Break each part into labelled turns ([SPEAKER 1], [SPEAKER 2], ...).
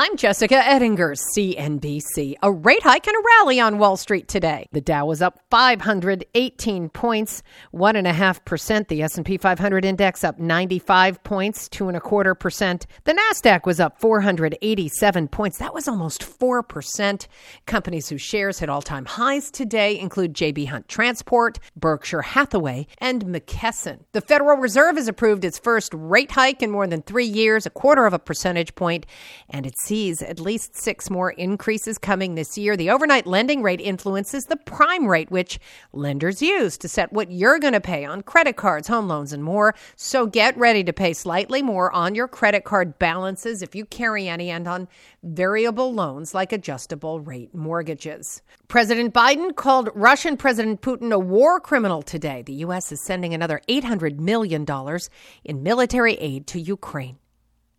[SPEAKER 1] I'm Jessica Ettinger, CNBC. A rate hike and a rally on Wall Street today. The Dow was up 518 points, one and a half percent. The S&P 500 index up 95 points, two and a quarter percent. The Nasdaq was up 487 points. That was almost four percent. Companies whose shares hit all-time highs today include J.B. Hunt Transport, Berkshire Hathaway, and McKesson. The Federal Reserve has approved its first rate hike in more than three years, a quarter of a percentage point, and it sees at least six more increases coming this year. The overnight lending rate influences the prime rate, which lenders use to set what you're going to pay on credit cards, home loans, and more. So get ready to pay slightly more on your credit card balances if you carry any and on variable loans like adjustable rate mortgages. President Biden called Russian President Putin a war criminal today. The U.S. is sending another $800 million in military aid to Ukraine.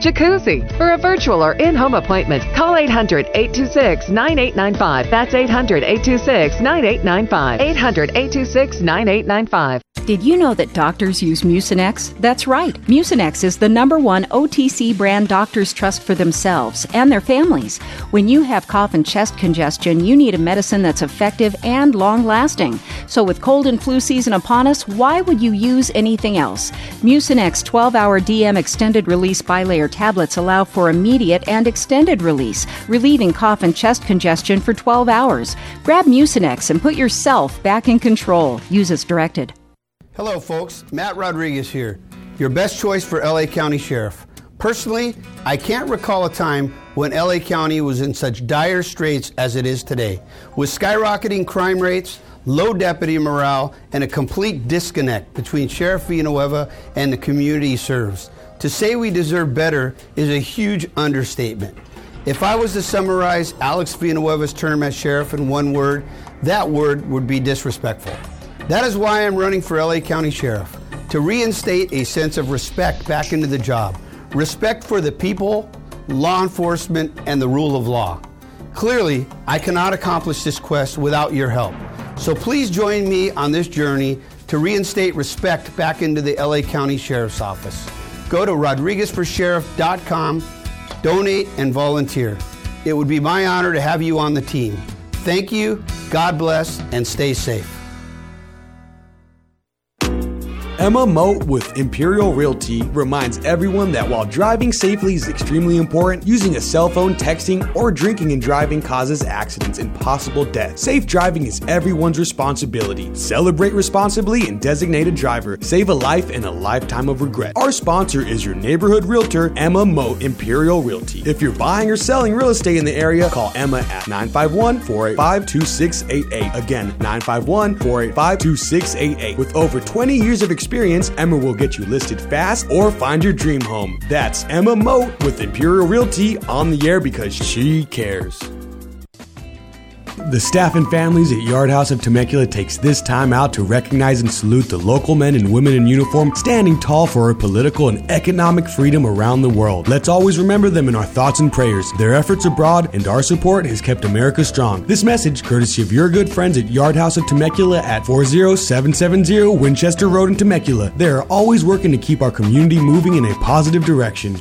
[SPEAKER 2] Jacuzzi. For a virtual or in home appointment, call 800 826 9895. That's 800 826 9895. 800 826 9895.
[SPEAKER 3] Did you know that doctors use Mucinex? That's right. Mucinex is the number one OTC brand doctors trust for themselves and their families. When you have cough and chest congestion, you need a medicine that's effective and long lasting. So, with cold and flu season upon us, why would you use anything else? Mucinex 12 hour DM extended release bilayer tablets allow for immediate and extended release, relieving cough and chest congestion for 12 hours. Grab Mucinex and put yourself back in control. Use as directed.
[SPEAKER 4] Hello, folks. Matt Rodriguez here, your best choice for LA County Sheriff. Personally, I can't recall a time when LA County was in such dire straits as it is today, with skyrocketing crime rates, low deputy morale, and a complete disconnect between Sheriff Villanueva and the community he serves. To say we deserve better is a huge understatement. If I was to summarize Alex Villanueva's term as sheriff in one word, that word would be disrespectful. That is why I'm running for LA County Sheriff to reinstate a sense of respect back into the job. Respect for the people, law enforcement, and the rule of law. Clearly, I cannot accomplish this quest without your help. So please join me on this journey to reinstate respect back into the LA County Sheriff's Office. Go to rodriguezforsheriff.com, donate, and volunteer. It would be my honor to have you on the team. Thank you, God bless, and stay safe.
[SPEAKER 5] Emma Moat with Imperial Realty reminds everyone that while driving safely is extremely important, using a cell phone, texting, or drinking and driving causes accidents and possible death. Safe driving is everyone's responsibility. Celebrate responsibly and designate a driver. Save a life and a lifetime of regret. Our sponsor is your neighborhood realtor, Emma Moat Imperial Realty. If you're buying or selling real estate in the area, call Emma at 951 485 2688. Again, 951 485 2688. With over 20 years of experience, Emma will get you listed fast or find your dream home. That's Emma Moat with Imperial Realty on the air because she cares. The staff and families at Yard House of Temecula takes this time out to recognize and salute the local men and women in uniform standing tall for our political and economic freedom around the world. Let's always remember them in our thoughts and prayers. Their efforts abroad and our support has kept America strong. This message, courtesy of your good friends at Yard House of Temecula at 40770 Winchester Road in Temecula. They are always working to keep our community moving in a positive direction.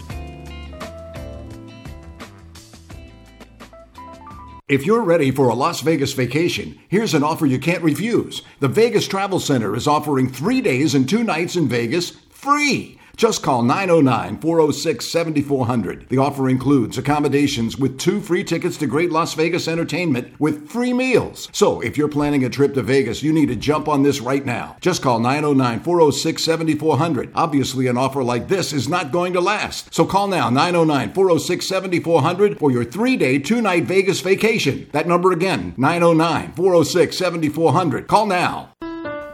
[SPEAKER 6] If you're ready for a Las Vegas vacation, here's an offer you can't refuse. The Vegas Travel Center is offering three days and two nights in Vegas free. Just call 909 406 7400. The offer includes accommodations with two free tickets to Great Las Vegas Entertainment with free meals. So if you're planning a trip to Vegas, you need to jump on this right now. Just call 909 406 7400. Obviously, an offer like this is not going to last. So call now 909 406 7400 for your three day, two night Vegas vacation. That number again 909 406 7400. Call now.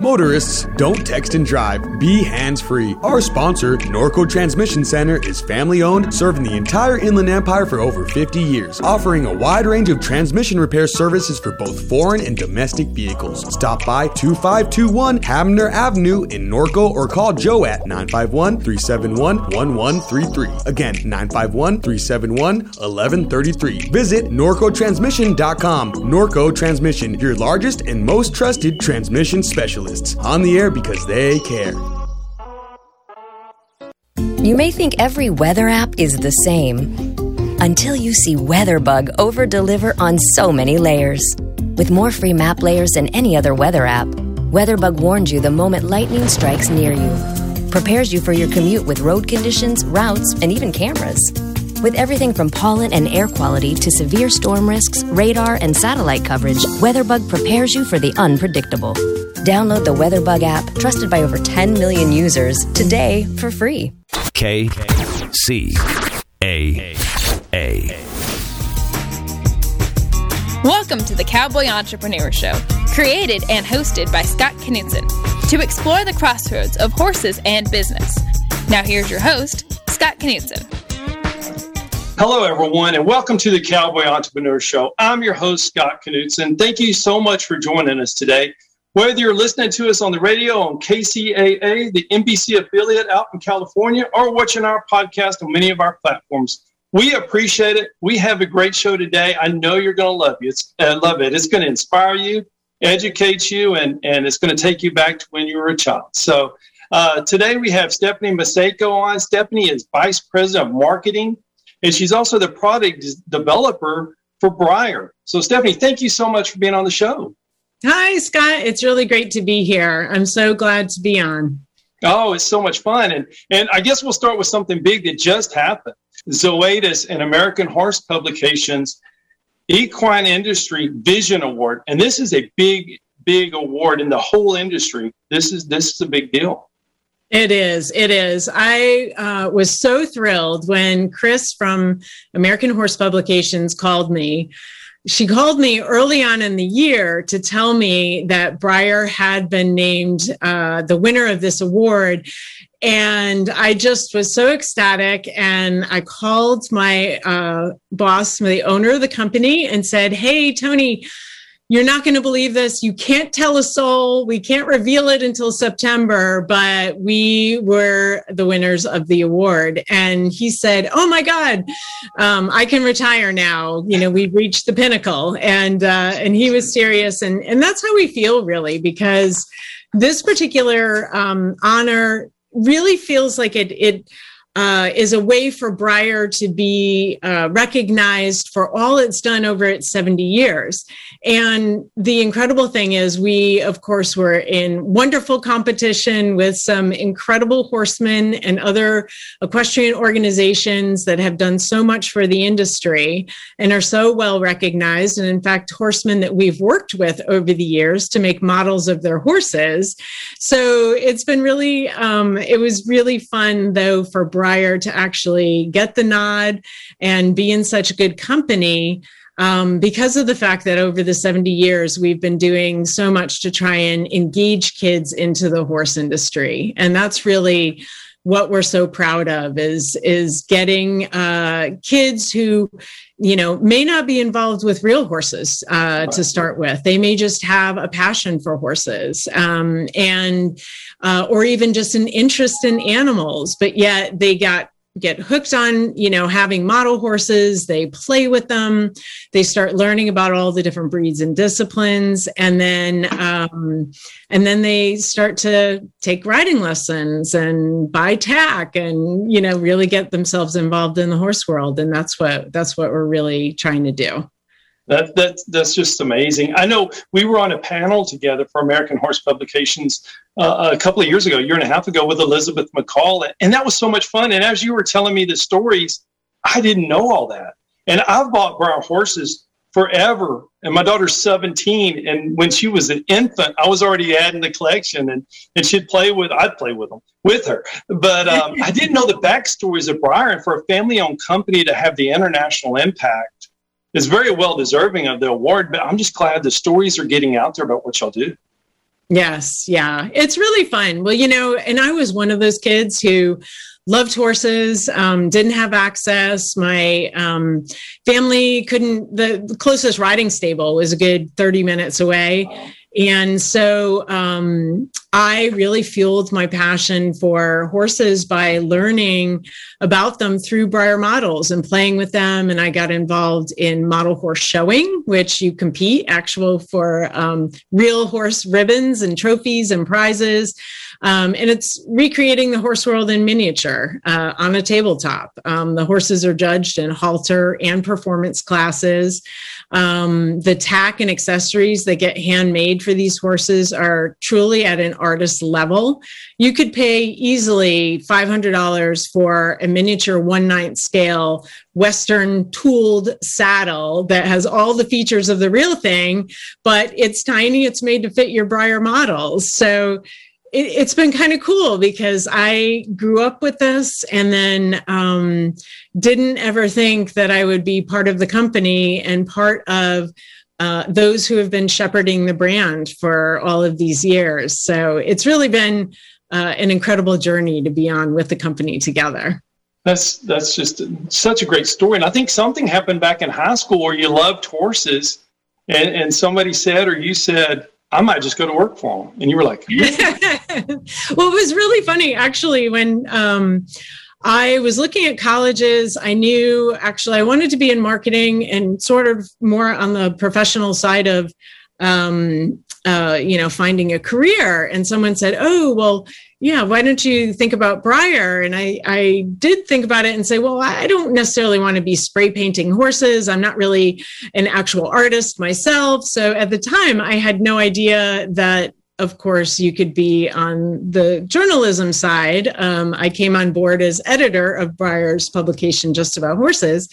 [SPEAKER 5] Motorists, don't text and drive. Be hands free. Our sponsor, Norco Transmission Center, is family owned, serving the entire Inland Empire for over 50 years, offering a wide range of transmission repair services for both foreign and domestic vehicles. Stop by 2521 Hamner Avenue in Norco or call Joe at 951 371 1133. Again, 951 371 1133. Visit norcotransmission.com. Norco Transmission, your largest and most trusted transmission specialist on the air because they care.
[SPEAKER 7] You may think every weather app is the same until you see WeatherBug over deliver on so many layers. With more free map layers than any other weather app, WeatherBug warns you the moment lightning strikes near you, prepares you for your commute with road conditions, routes, and even cameras. With everything from pollen and air quality to severe storm risks, radar, and satellite coverage, WeatherBug prepares you for the unpredictable. Download the WeatherBug app, trusted by over 10 million users, today for free.
[SPEAKER 8] K C A A.
[SPEAKER 9] Welcome to the Cowboy Entrepreneur Show, created and hosted by Scott Knudsen to explore the crossroads of horses and business. Now, here's your host, Scott Knudsen.
[SPEAKER 10] Hello, everyone, and welcome to the Cowboy Entrepreneur Show. I'm your host, Scott Knudsen. Thank you so much for joining us today. Whether you're listening to us on the radio on KCAA, the NBC affiliate out in California, or watching our podcast on many of our platforms, we appreciate it. We have a great show today. I know you're going to love it. It's, uh, love it. It's going to inspire you, educate you, and, and it's going to take you back to when you were a child. So uh, today we have Stephanie Macejko on. Stephanie is Vice President of Marketing, and she's also the product developer for Breyer. So Stephanie, thank you so much for being on the show.
[SPEAKER 11] Hi, Scott. It's really great to be here. I'm so glad to be on.
[SPEAKER 10] Oh, it's so much fun. And and I guess we'll start with something big that just happened. Zoetis and American Horse Publications Equine Industry Vision Award. And this is a big, big award in the whole industry. This is this is a big deal.
[SPEAKER 11] It is. It is. I uh, was so thrilled when Chris from American Horse Publications called me she called me early on in the year to tell me that Breyer had been named uh, the winner of this award. And I just was so ecstatic. And I called my uh, boss, the owner of the company, and said, Hey, Tony, you're not going to believe this. You can't tell a soul. We can't reveal it until September, but we were the winners of the award. And he said, Oh my God, um, I can retire now. You know, we've reached the pinnacle. And, uh, and he was serious. And, and that's how we feel really, because this particular um, honor really feels like it, it, uh, is a way for Breyer to be uh, recognized for all it's done over its 70 years. And the incredible thing is, we, of course, were in wonderful competition with some incredible horsemen and other equestrian organizations that have done so much for the industry and are so well recognized. And in fact, horsemen that we've worked with over the years to make models of their horses. So it's been really, um, it was really fun, though, for Breyer Breyer to actually get the nod and be in such good company um, because of the fact that over the 70 years, we've been doing so much to try and engage kids into the horse industry. And that's really what we're so proud of is is getting uh, kids who you know may not be involved with real horses uh, to start with. They may just have a passion for horses um, and uh, or even just an interest in animals but yet they got get hooked on you know having model horses. They play with them. They start learning about all the different breeds and disciplines. And then um, and then they start to take riding lessons and buy tack and you know really get themselves involved in the horse world. And that's what that's what we're really trying to do
[SPEAKER 10] that, that that's just amazing. I know we were on a panel together for American Horse Publications uh, a couple of years ago, a year and a half ago, with Elizabeth McCall, and that was so much fun. And as you were telling me the stories, I didn't know all that. And I've bought Breyer horses forever. And my daughter's 17, and when she was an infant, I was already adding the collection, and and she'd play with. I'd play with them with her, but um, I didn't know the backstories of Breyer. And for a family-owned company to have the international impact is very well deserving of the award. But I'm just glad the stories are getting out there about what y'all do.
[SPEAKER 11] Yes, yeah, it's really fun. Well, you know, and I was one of those kids who loved horses um, didn't have access my um, family couldn't the, the, closest riding stable was a good 30 minutes away and so um, I really fueled my passion for horses by learning about them through Breyer models and playing with them. And I got involved in model horse showing, which you compete actual for um, real horse ribbons and trophies and prizes. Um, and it's recreating the horse world in miniature uh, on a tabletop. Um, the horses are judged in halter and performance classes. Um, the tack and accessories that get handmade for these horses are truly at an artist level. You could pay easily $500 for a miniature one ninth scale Western tooled saddle that has all the features of the real thing, but it's tiny, it's made to fit your Breyer models. So it, has been kind of cool because I grew up with this and then um, didn't ever think that I would be part of the company and part of uh, those who have been shepherding the brand for all of these years. So it's really been uh, an incredible journey to be on with the company together.
[SPEAKER 10] That's that's just such a great story, and I think something happened back in high school where you loved horses, and, and somebody said or you said, I might just go to work for them. And you were like,
[SPEAKER 11] well, it was really funny actually when um, I was looking at colleges. I knew actually I wanted to be in marketing and sort of more on the professional side of um, uh, you know, finding a career. And someone said, "Oh, well, yeah, why don't you think about Breyer?" And I, I did think about it and say, "Well, I don't necessarily want to be spray painting horses. I'm not really an actual artist myself." So at the time, I had no idea that of course, you could be on the journalism side. Um, I came on board as editor of Breyer's publication, Just About Horses,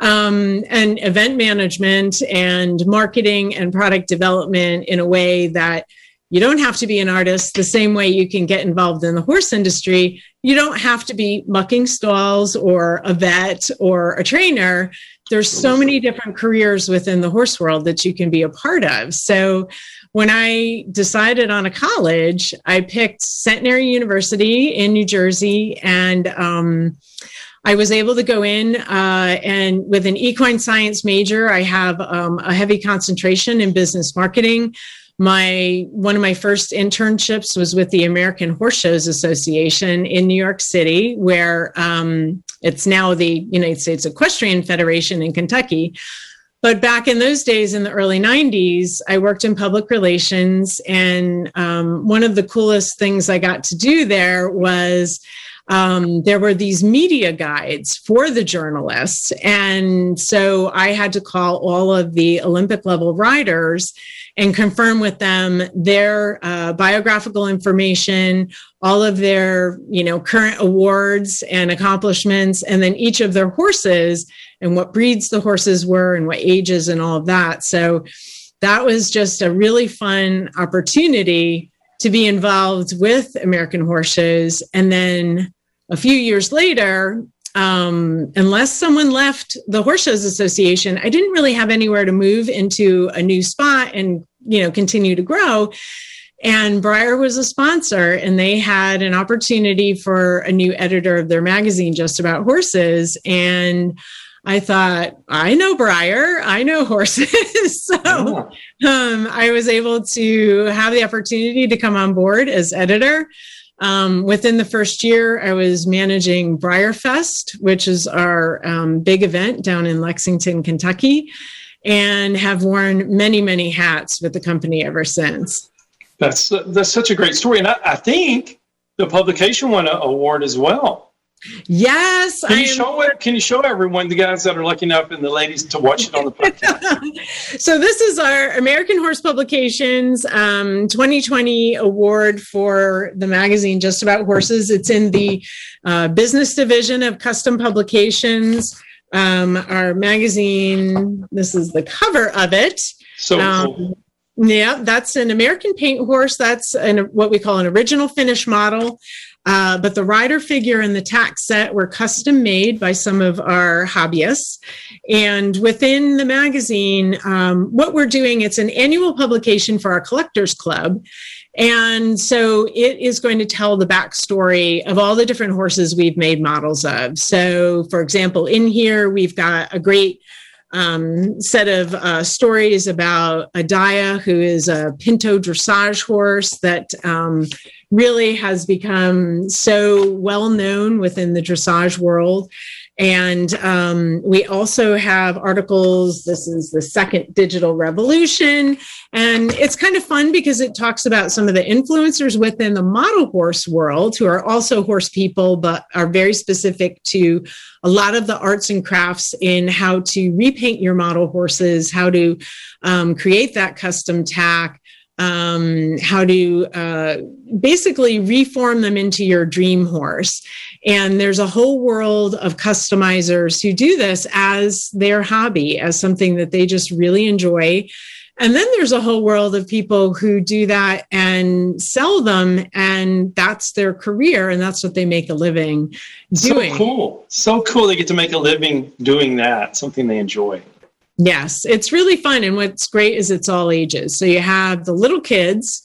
[SPEAKER 11] um, and event management and marketing and product development in a way that you don't have to be an artist the same way you can get involved in the horse industry. You don't have to be mucking stalls or a vet or a trainer. There's so many different careers within the horse world that you can be a part of. So when I decided on a college, I picked Centenary University in New Jersey, and um, I was able to go in uh, and with an equine science major, I have um, a heavy concentration in business marketing. My one of my first internships was with the American Horse Shows Association in New York City, where um, it's now the United States Equestrian Federation in Kentucky. But back in those days, in the early 90s, I worked in public relations. And um, one of the coolest things I got to do there was um, there were these media guides for the journalists. And so I had to call all of the Olympic level riders and confirm with them their uh, biographical information, all of their, you know, current awards and accomplishments, and then each of their horses and what breeds the horses were and what ages and all of that. So that was just a really fun opportunity to be involved with American Horse Shows. And then a few years later, um, unless someone left the Horse Shows Association, I didn't really have anywhere to move into a new spot and you know continue to grow. And Breyer was a sponsor, and they had an opportunity for a new editor of their magazine just about horses. And I thought, I know Breyer, I know horses. so um, I was able to have the opportunity to come on board as editor. Um, within the first year, I was managing Breyerfest, which is our um, big event down in Lexington, Kentucky, and have worn many, many hats with the company ever since.
[SPEAKER 10] That's that's such a great story, and I, I think the publication won an award as well.
[SPEAKER 11] Yes.
[SPEAKER 10] Can you show it? Can you show everyone, the guys that are lucky enough and the ladies to watch it on the podcast?
[SPEAKER 11] so this is our American Horse Publications um, 2020 award for the magazine Just About Horses. It's in the uh, business division of custom publications. Um, our magazine, this is the cover of it.
[SPEAKER 10] So
[SPEAKER 11] um,
[SPEAKER 10] cool.
[SPEAKER 11] Yeah, that's an American paint horse. That's an, what we call an original finish model. Uh, but the rider figure and the tack set were custom made by some of our hobbyists. And within the magazine, um, what we're doing, it's an annual publication for our collectors club. And so it is going to tell the backstory of all the different horses we've made models of. So, for example, in here, we've got a great um, set of uh, stories about Adaya, who is a Pinto dressage horse that um, really has become so well known within the dressage world. And um, we also have articles. This is the second digital revolution. And it's kind of fun because it talks about some of the influencers within the model horse world who are also horse people, but are very specific to a lot of the arts and crafts in how to repaint your model horses, how to um, create that custom tack, um, how to uh, basically reform them into your dream horse. And there's a whole world of customizers who do this as their hobby, as something that they just really enjoy. And then there's a whole world of people who do that and sell them, and that's their career, and that's what they make a living doing.
[SPEAKER 10] So cool. So cool. They get to make a living doing that, something they enjoy.
[SPEAKER 11] Yes, it's really fun. And what's great is it's all ages. So you have the little kids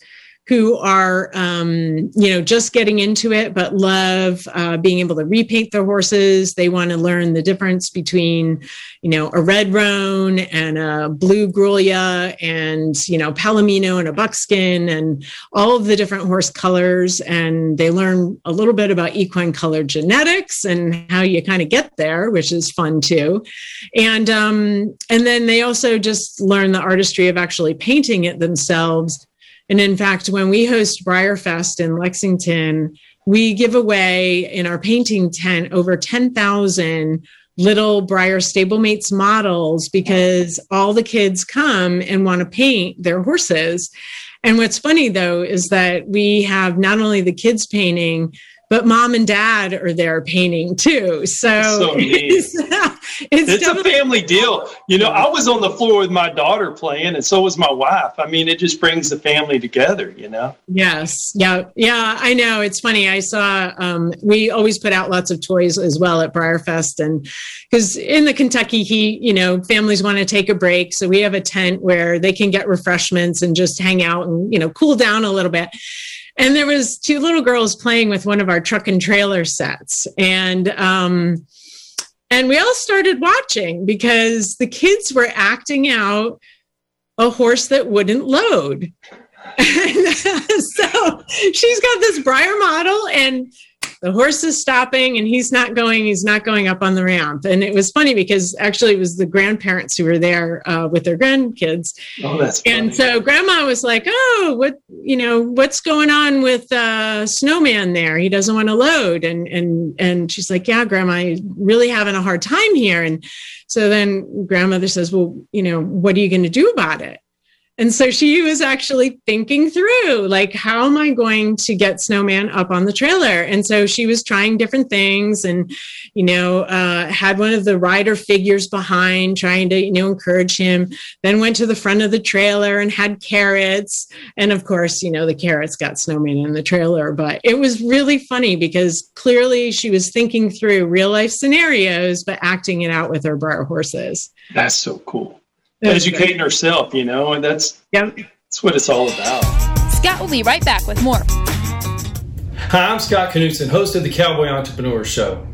[SPEAKER 11] who are, um, you know, just getting into it, but love uh, being able to repaint their horses. They want to learn the difference between, you know, a red roan and a blue Grulla and, you know, Palomino and a buckskin and all of the different horse colors. And they learn a little bit about equine color genetics and how you kind of get there, which is fun too. And, um, and then they also just learn the artistry of actually painting it themselves and in fact, when we host Breyerfest in Lexington, we give away in our painting tent over 10,000 little Breyer stablemates models because all the kids come and want to paint their horses. And what's funny though is that we have not only the kids painting, but mom and dad are there painting too. So,
[SPEAKER 10] so it's, it's, a family deal. You know, I was on the floor with my daughter playing, and so was my wife. I mean, it just brings the family together, you know?
[SPEAKER 11] Yes. Yeah. Yeah. I know. It's funny. I saw, um, we always put out lots of toys as well at Breyerfest, And because in the Kentucky heat, you know, families want to take a break. So we have a tent where they can get refreshments and just hang out and, you know, cool down a little bit and there was two little girls playing with one of our truck and trailer sets and um and we all started watching because the kids were acting out a horse that wouldn't load. So she's got this Breyer model and the horse is stopping and he's not going he's not going up on the ramp. And it was funny because actually it was the grandparents who were there uh, with their grandkids.
[SPEAKER 10] Oh, that's
[SPEAKER 11] and so grandma was like oh what you know what's going on with uh, snowman there? He doesn't want to load. And and and she's like yeah grandma really having a hard time here. And so then grandmother says well you know what are you going to do about it and so she was actually thinking through, like, how am I going to get Snowman up on the trailer? And so she was trying different things and, you know, uh, had one of the rider figures behind, trying to, you know, encourage him. Then went to the front of the trailer and had carrots. And of course, you know, the carrots got Snowman in the trailer. But it was really funny because clearly she was thinking through real life scenarios, but acting it out with her Breyer horses.
[SPEAKER 10] That's so cool educating herself, you know, and that's
[SPEAKER 11] yeah.
[SPEAKER 10] that's what it's all about.
[SPEAKER 9] Scott will be right back with more.
[SPEAKER 12] Hi, I'm Scott Knudsen, host of the Cowboy Entrepreneur Show.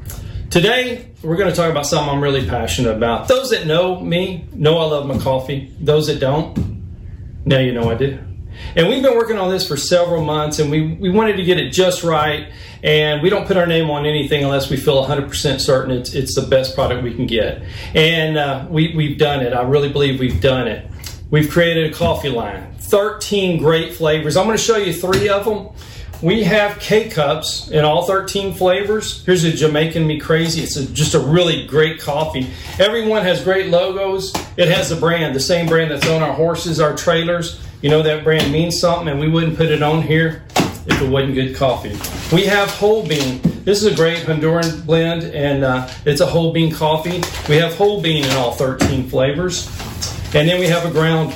[SPEAKER 12] Today, we're going to talk about something I'm really passionate about. Those that know me know I love my coffee. Those that don't, now you know I do. And we've been working on this for several months, and we, we wanted to get it just right. And we don't put our name on anything unless we feel 100% certain it's, it's the best product we can get. And uh, we, we've done it. I really believe we've done it. We've created a coffee line, 13 great flavors. I'm going to show you three of them. We have K cups in all 13 flavors. Here's a Jamaican Me Crazy. It's a, just a really great coffee. Everyone has great logos. It has a brand, the same brand that's on our horses, our trailers. You know that brand means something, and we wouldn't put it on here if it wasn't good coffee. We have whole bean. This is a great Honduran blend, and uh, it's a whole bean coffee. We have whole bean in all 13 flavors. And then we have a ground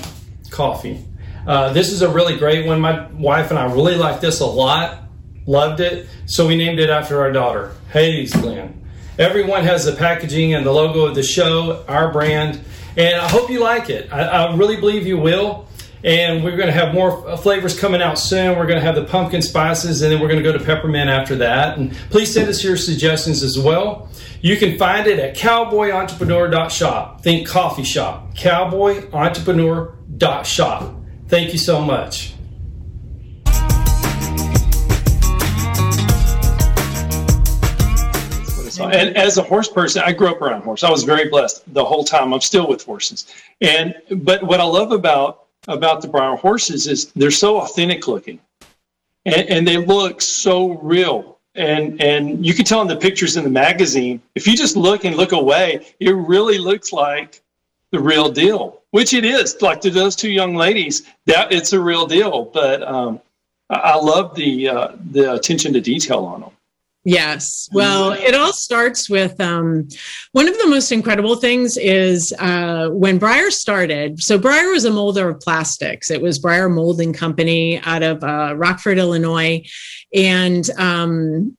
[SPEAKER 12] coffee. Uh, this is a really great one. My wife and I really like this a lot, loved it. So we named it after our daughter, Hades Glenn. Everyone has the packaging and the logo of the show, our brand, and I hope you like it. I, I really believe you will. And we're going to have more uh, flavors coming out soon. We're going to have the pumpkin spices, and then we're going to go to peppermint after that. And please send us your suggestions as well. You can find it at cowboyentrepreneur.shop. Think coffee shop. Cowboyentrepreneur.shop. Thank you so much. And as a horse person, I grew up around horse. I was very blessed the whole time. I'm still with horses. And but what I love about about the Breyer horses is they're so authentic looking, and, and they look so real. And and you can tell in the pictures in the magazine. If you just look and look away, it really looks like the real deal, which it is. Like to those two young ladies, that it's a real deal. But um, I, I love the uh, the attention to detail on them.
[SPEAKER 11] Yes. Well, it all starts with um, one of the most incredible things is uh, when Breyer started. So, Breyer was a molder of plastics. It was Breyer Molding Company out of uh, Rockford, Illinois. And um,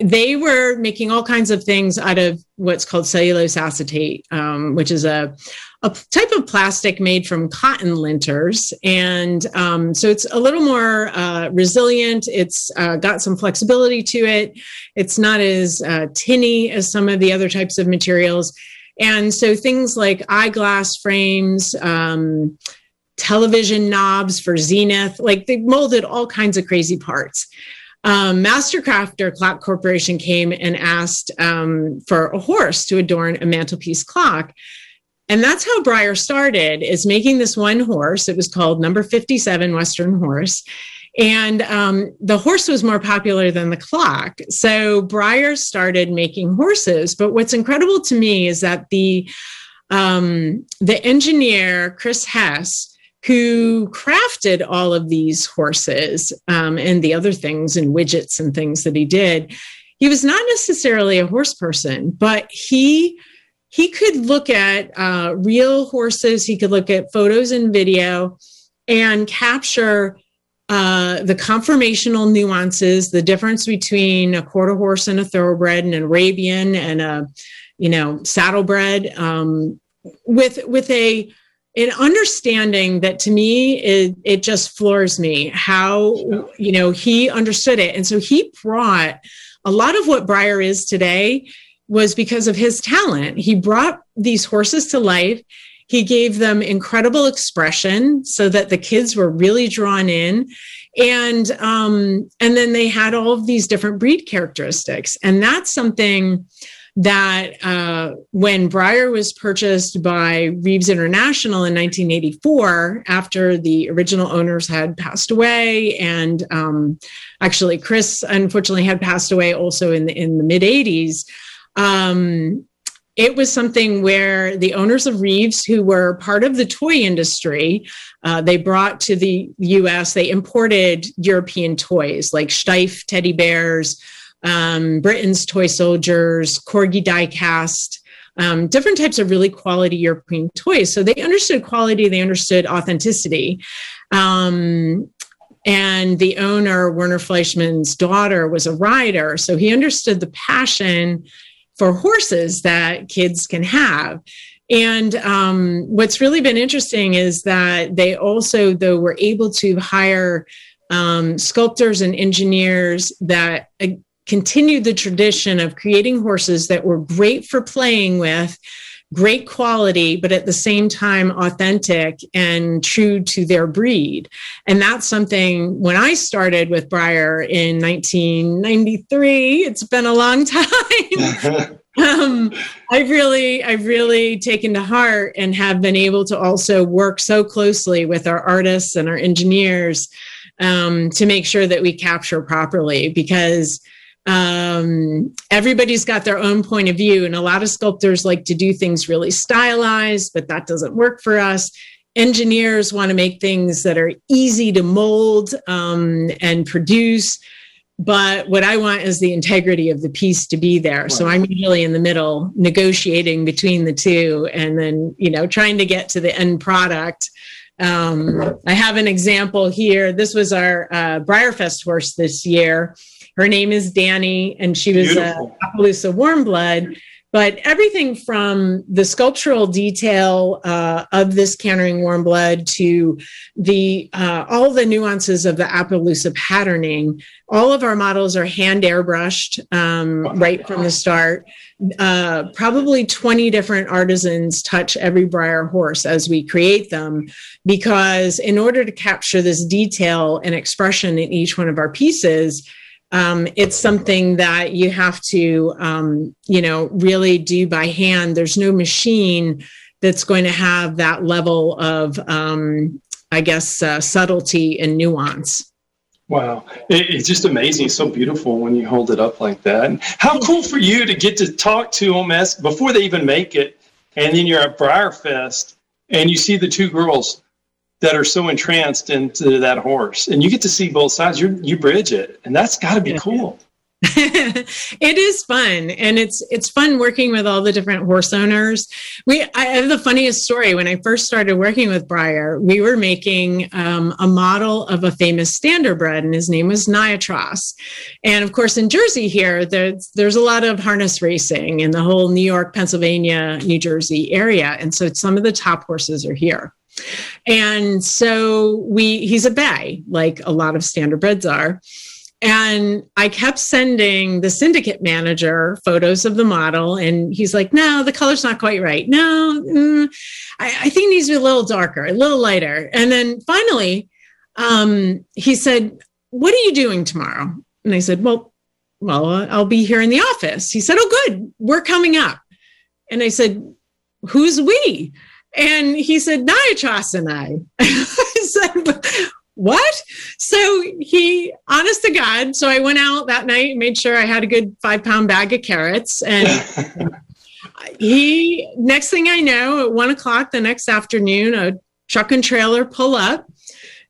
[SPEAKER 11] they were making all kinds of things out of what's called cellulose acetate, um, which is a a type of plastic made from cotton linters. And um, so it's a little more uh, resilient. It's uh, got some flexibility to it. It's not as uh, tinny as some of the other types of materials. And so things like eyeglass frames, um, television knobs for Zenith, like they molded all kinds of crazy parts. Um, Mastercraft Clock Corporation came and asked um, for a horse to adorn a mantelpiece clock. And that's how Breyer started, is making this one horse. It was called number 57 Western Horse. And um, the horse was more popular than the clock. So Breyer started making horses. But what's incredible to me is that the um, the engineer, Chris Hess, who crafted all of these horses um, and the other things and widgets and things that he did, he was not necessarily a horse person, but he he could look at uh, real horses, he could look at photos and video and capture uh, the conformational nuances, the difference between a quarter horse and a thoroughbred, and an Arabian and a, you know, saddlebred, um, with with a an understanding that to me it, it just floors me how you know he understood it, and so he brought a lot of what Breyer is today was because of his talent. He brought these horses to life. He gave them incredible expression so that the kids were really drawn in. And um, and then they had all of these different breed characteristics. And that's something that uh, when Breyer was purchased by Reeves International in 1984, after the original owners had passed away, and um, actually Chris unfortunately had passed away also in the in the mid 80s um, it was something where the owners of Reeves, who were part of the toy industry, uh, they brought to the US, they imported European toys like Steiff teddy bears, um, Britain's toy soldiers, Corgi diecast. Um, different types of really quality European toys. So they understood quality, they understood authenticity. Um, and the owner, Werner Fleischmann's daughter, was a rider. So he understood the passion for horses that kids can have. And um, what's really been interesting is that they also, though, were able to hire um, sculptors and engineers that uh, continued the tradition of creating horses that were great for playing with, great quality, but at the same time authentic and true to their breed. And that's something when I started with Breyer in 1993, it's been a long time. um, I've really, I've really taken to heart and have been able to also work so closely with our artists and our engineers um, to make sure that we capture properly because um, everybody's got their own point of view, and a lot of sculptors like to do things really stylized, but that doesn't work for us. Engineers want to make things that are easy to mold um, and produce. But what I want is the integrity of the piece to be there. Right. So I'm usually in the middle, negotiating between the two, and then you know trying to get to the end product. Um, I have an example here. This was our uh, Breyerfest horse this year her name is Danny, and she was Beautiful. a Appaloosa warm blood. But everything from the sculptural detail uh, of this cantering warm blood to the uh, all the nuances of the Appaloosa patterning, all of our models are hand airbrushed um, right from the start. Uh, probably 20 different artisans touch every Breyer horse as we create them, because in order to capture this detail and expression in each one of our pieces, um, it's something that you have to, um, you know, really do by hand. There's no machine that's going to have that level of, um, I guess, uh, subtlety and nuance.
[SPEAKER 10] Wow, it, it's just amazing. So beautiful when you hold it up like that. And how cool for you to get to talk to them as before they even make it, and then you're at Breyerfest and you see the two girls that are so entranced into that horse. And you get to see both sides. You you bridge it. And that's got to be cool.
[SPEAKER 11] It is fun. And it's it's fun working with all the different horse owners. We i have the funniest story. When i first started working with breyer we were making um, a model of a famous standardbred and his name was niatross. And of course in jersey here there's there's a lot of harness racing in the whole new york pennsylvania new jersey area. And so some of the top horses are here and so we he's a bay, like a lot of standardbreds are. And I kept sending the syndicate manager photos of the model, and he's like, "No, the color's not quite right. No, mm, I, I, think needs to be a little darker, a little lighter." And then finally, um, he said, "What are you doing tomorrow?" And I said, "Well, well, I'll be here in the office." He said, "Oh, good, we're coming up." And I said, "Who's we?" And he said, and I. I said, what? So he, honest to God, so I went out that night, made sure I had a good five pound bag of carrots. And he, next thing I know, at one o'clock the next afternoon, a truck and trailer pull up.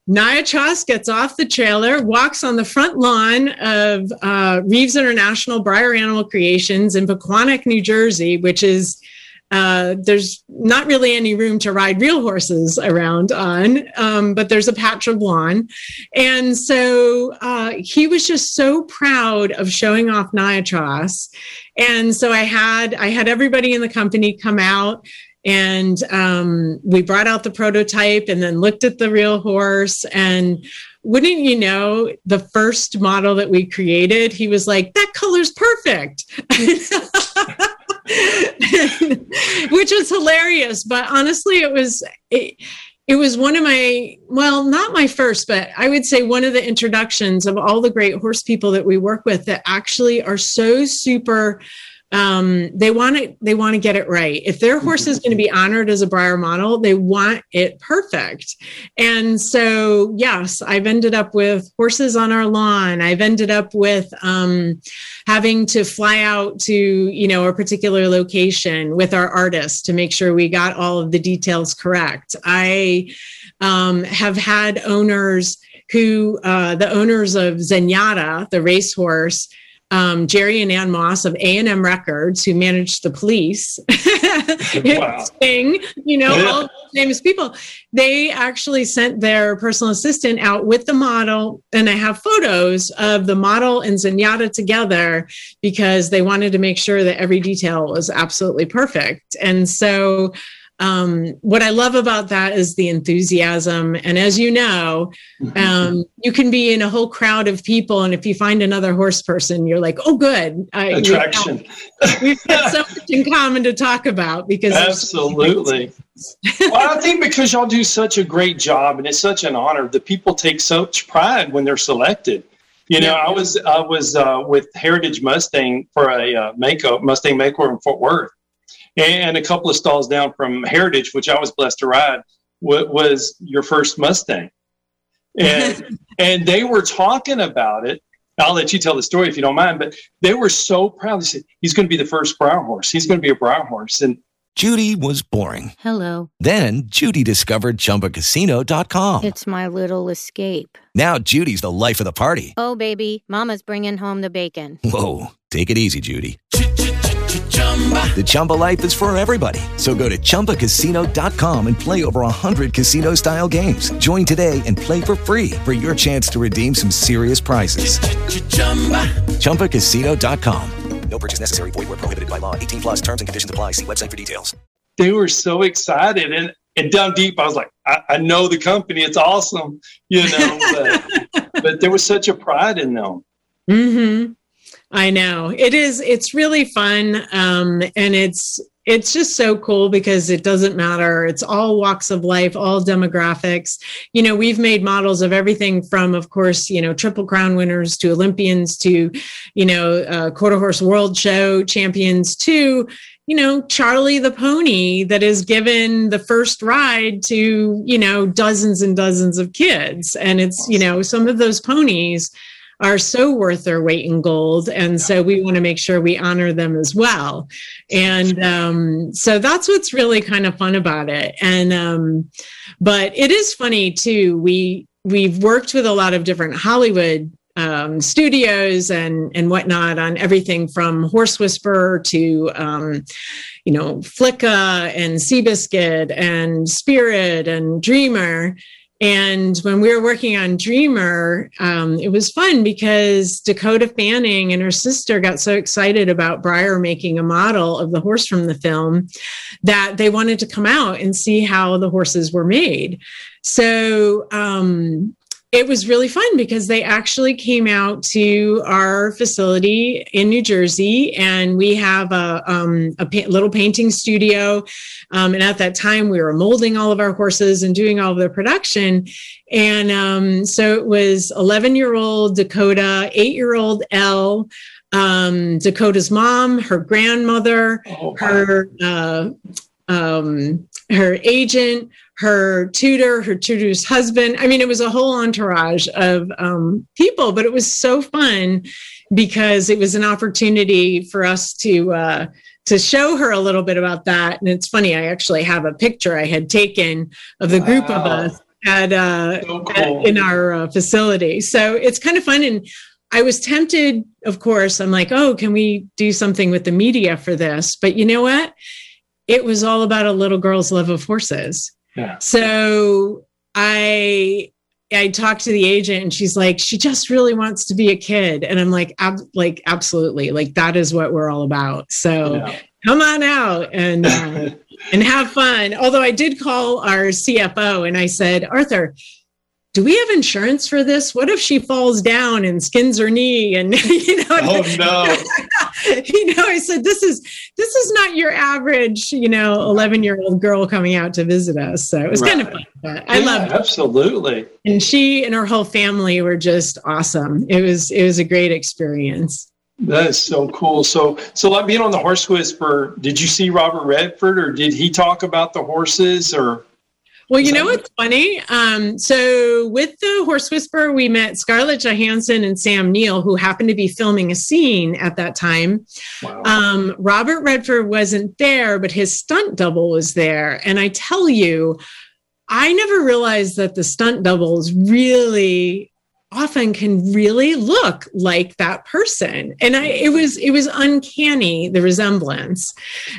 [SPEAKER 11] Niatross gets off the trailer, walks on the front lawn of uh, Reeves International Breyer Animal Creations in Pequannock, New Jersey, which is uh, there's not really any room to ride real horses around on, um, but there's a patch of lawn. And so uh, he was just so proud of showing off Niatross. And so I had I had everybody in the company come out and um, we brought out the prototype and then looked at the real horse and wouldn't you know the first model that we created he was like that color's perfect which was hilarious. But honestly, it was it, it was one of my well, not my first, but I would say one of the introductions of all the great horse people that we work with that actually are so super um, they want to they want to get it right. If their horse is going to be honored as a Breyer model, they want it perfect. And so, yes, I've ended up with horses on our lawn. I've ended up with um, having to fly out to you know a particular location with our artists to make sure we got all of the details correct. I um, have had owners who uh, the owners of Zenyatta, the racehorse um, Jerry and Ann Moss of A&M Records, who managed the police, wow. Sting, you know, yeah. all famous people. They actually sent their personal assistant out with the model, and I have photos of the model and Zenyatta together because they wanted to make sure that every detail was absolutely perfect. And so um, what I love about that is the enthusiasm. And as you know, um, you can be in a whole crowd of people, and if you find another horse person, you're like, "Oh, good,
[SPEAKER 10] I, attraction."
[SPEAKER 11] We've, got so much in common to talk about because
[SPEAKER 10] absolutely. well, I think because y'all do such a great job, and it's such an honor. The people take such pride when they're selected. You know, yeah. I was I was uh, with Heritage Mustang for a uh, makeup Mustang makeover in Fort Worth, and a couple of stalls down from Heritage, which I was blessed to ride, was your first Mustang, and and they were talking about it. I'll let you tell the story if you don't mind, but they were so proud. They said he's going to be the first brown horse. He's going to be a brown horse, and
[SPEAKER 8] Judy was boring.
[SPEAKER 13] Hello.
[SPEAKER 8] Then Judy discovered ChumbaCasino.com.
[SPEAKER 13] It's my little escape.
[SPEAKER 8] Now Judy's the life of the party.
[SPEAKER 13] Oh baby, Mama's bringing home the bacon.
[SPEAKER 8] Whoa, take it easy, Judy. The Chumba life is for everybody. So go to ChumbaCasino.com and play over 100 casino style games. Join today and play for free for your chance to redeem some serious prizes. Ch-ch-chumba. ChumbaCasino.com. No purchase necessary. Void where prohibited by law. 18 plus terms and conditions apply. See website for details.
[SPEAKER 10] They were so excited. And, and down deep, I was like, I, I know the company. It's awesome. You know, but, but there was such a pride in them.
[SPEAKER 11] Mm-hmm. I know it is. It's really fun, um, and it's it's just so cool because it doesn't matter. It's all walks of life, all demographics. You know, we've made models of everything from, of course, you know, Triple Crown winners to Olympians to, you know, uh, quarter horse world show champions to, you know, Charlie the pony that is given the first ride to, you know, dozens and dozens of kids. And it's, you know, some of those ponies are so worth their weight in gold. And so we want to make sure we honor them as well. And um, so that's what's really kind of fun about it. And, um, but it is funny too. We, we've worked with a lot of different Hollywood um, studios and and whatnot on everything from Horse Whisperer to um, you know Flicka and Seabiscuit and Spirit and Dreamer. And when we were working on Dreamer, um, it was fun because Dakota Fanning and her sister got so excited about Breyer making a model of the horse from the film that they wanted to come out and see how the horses were made. So um, it was really fun because they actually came out to our facility in New Jersey, and we have a, um, a pa- little painting studio. Um, and at that time, we were molding all of our horses and doing all of the production. And um, so it was 11 year old Dakota, eight year old Elle. Um, Dakota's mom, her grandmother, oh, wow. her uh, um, her agent, her tutor, her tutor's husband. I mean, it was a whole entourage of um, people, but it was so fun because it was an opportunity for us to uh, to show her a little bit about that. And it's funny, I actually have a picture I had taken of the wow. group of us at, uh, so cool. at in our uh, facility. So it's kind of fun and. I was tempted, of course. I'm like, oh, can we do something with the media for this? But you know what? It was all about a little girl's love of horses. So I I talked to the agent and she's like, she just really wants to be a kid. And I'm like, ab- like, absolutely. Like that is what we're all about. So yeah. come on out and, uh, and have fun. Although I did call our CFO and I said, Arthur, do we have insurance for this? What if she falls down and skins her knee? And you know,
[SPEAKER 10] oh no,
[SPEAKER 11] you know, I said this is this is not your average, you know, eleven year old girl coming out to visit us. So it was right. kind of fun. But I yeah, loved
[SPEAKER 10] absolutely.
[SPEAKER 11] And she and her whole family were just awesome. It was it was a great experience.
[SPEAKER 10] That is so cool. So, so like being on the Horse whisper. did you see Robert Redford, or did he talk about the horses, or?
[SPEAKER 11] Well, you know what's funny? Um, so with the Horse Whisperer, we met Scarlett Johansson and Sam Neill, who happened to be filming a scene at that time. Wow. Um, Robert Redford wasn't there, but his stunt double was there. And I tell you, I never realized that the stunt doubles really often can really look like that person and i it was it was uncanny the resemblance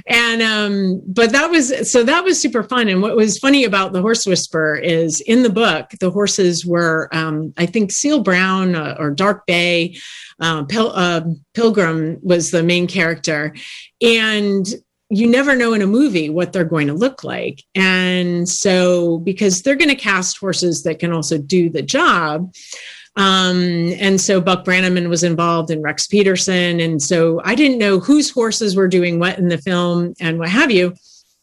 [SPEAKER 11] and um but that was so that was super fun and what was funny about the horse whisperer is in the book the horses were um i think seal brown uh, or dark bay uh, Pil- uh, pilgrim was the main character and you never know in a movie what they're going to look like. And so, because they're going to cast horses that can also do the job. Um, and so Buck Brannaman was involved in Rex Peterson. And so I didn't know whose horses were doing what in the film and what have you.